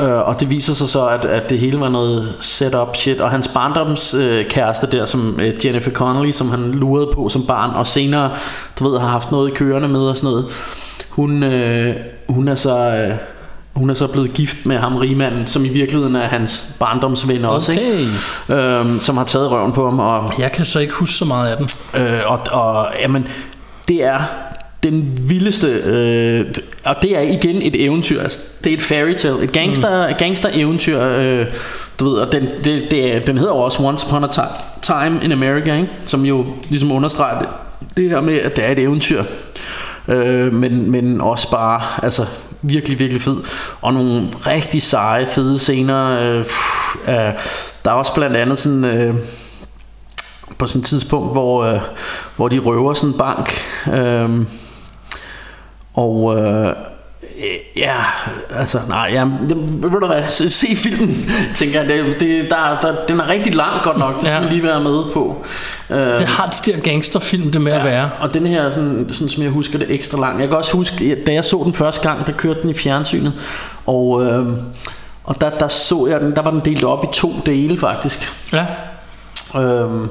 øh, og det viser sig så at, at det hele var noget setup shit Og hans barndoms øh, kæreste der Som øh, Jennifer Connelly Som han lurede på som barn Og senere du ved har haft noget i kørende med og sådan noget Hun, øh, hun er så øh, hun er så blevet gift med ham rigmanden Som i virkeligheden er hans barndomsven også ikke? Øhm, Som har taget røven på ham og, Jeg kan så ikke huske så meget af den. øh, og, og jamen, det er den vildeste øh, og det er igen et eventyr altså, det er et fairy tale et gangster, mm. gangster eventyr øh, du ved og den, det, det den hedder jo også Once Upon a Ti- Time in America ikke? som jo ligesom understreger det, det her med at det er et eventyr øh, men, men også bare altså virkelig virkelig fed og nogle rigtig seje fede scener øh, øh, der er også blandt andet sådan øh, på sådan et tidspunkt, hvor, øh, hvor de røver sådan en bank. Øh, og øh, ja, altså nej, ja, det, ved du hvad, se, se filmen, tænker jeg. Det, det, der, der, den er rigtig lang godt nok, det skal Ja. ja. lige være med på. Øh, Det har de der gangsterfilm det med at være. og den her, sådan, sådan som jeg husker det, ekstra lang. Jeg kan også huske, da jeg så den første gang, der kørte den i fjernsynet. Og, øh, og der, der så jeg den, der var den delt op i to dele faktisk. Ja. Øhm,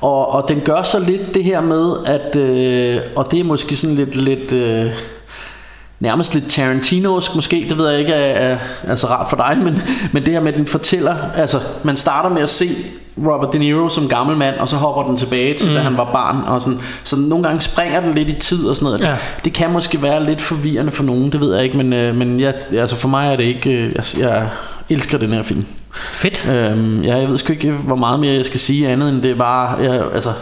og, og den gør så lidt det her med, at, øh, og det er måske sådan lidt, lidt øh, nærmest lidt Tarantinosk måske, det ved jeg ikke er, er, er så rart for dig, men, men det her med, at den fortæller, altså man starter med at se Robert De Niro som gammel mand, og så hopper den tilbage til, mm. da han var barn, og sådan, så nogle gange springer den lidt i tid og sådan noget. Ja. Det kan måske være lidt forvirrende for nogen, det ved jeg ikke, men, øh, men jeg, altså for mig er det ikke, øh, jeg, jeg elsker den her film. Fedt. Øhm, ja, jeg ved sgu ikke, hvor meget mere jeg skal sige andet end det er bare, jeg, altså,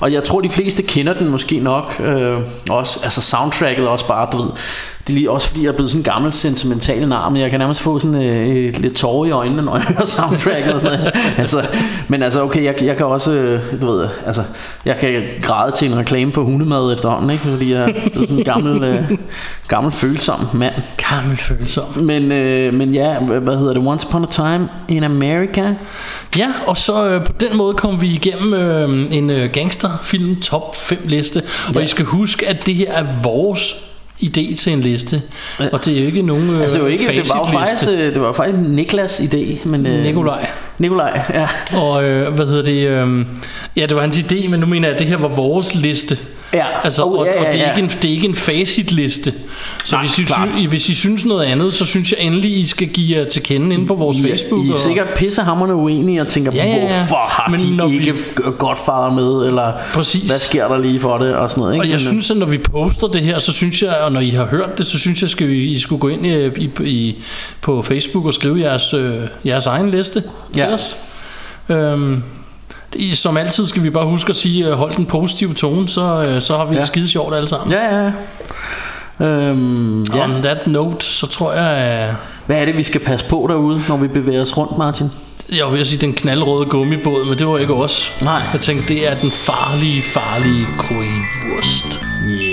og jeg tror de fleste kender den måske nok øh, også, altså soundtracket er også bare, du ved, Det er lige også fordi jeg er blevet sådan en gammel sentimental narm Jeg kan nærmest få sådan øh, lidt tårer i øjnene Når jeg hører soundtracket og sådan noget altså, Men altså okay jeg, jeg kan også øh, Du ved altså Jeg kan græde til en reklame for hundemad efterhånden ikke? Fordi jeg er blevet sådan en gammel øh, Gammel følsom mand Gammel følsom Men, øh, men ja hvad hvad hedder det Once Upon a Time in America Ja, og så øh, på den måde kom vi igennem øh, en øh, gangsterfilm top 5 liste. Og Ja. I skal huske, at det her er vores idé til en liste. Og det er jo ikke nogen øh, Altså det var ikke Det var faktisk, øh, det var faktisk Niklas idé men, øh, Nikolaj. Nikolaj ja Og øh, hvad hedder det? Øh, ja, det var hans idé, men nu mener jeg, at det her var vores liste. Ja. Altså, Oh, og, ja, ja, og det, er ja. ikke en, det er ikke en facitliste. Så Nej, hvis, I klart. synes, hvis I synes noget andet, så synes jeg endelig, I skal give jer til kende inde på vores I, Facebook. I er og- sikkert pissehammerende uenige og tænker, Ja, ja, ja. hvorfor har Men de vi- ikke vi... Godfather med, eller Præcis. hvad sker der lige for det, og sådan noget. Ikke? Og jeg Men, synes, at når vi poster det her, så synes jeg, og når I har hørt det, så synes jeg, at I skulle gå ind i, i, i, på Facebook og skrive jeres, øh, jeres egen liste til Ja. os. Øhm, det- som altid skal vi bare huske at sige, øh, hold den positive tone, så, øh, så har vi Ja. det skide sjovt alle sammen. Ja, ja, ja. Øhm, ja. On that note, så tror jeg, øh, Hvad er det, vi skal passe på derude, når vi bevæger os rundt, Martin? jeg at sige den knaldrøde gummibåd, men det var ikke os. Nej. Jeg tænkte, det er den farlige, farlige Currywurst. Yeah.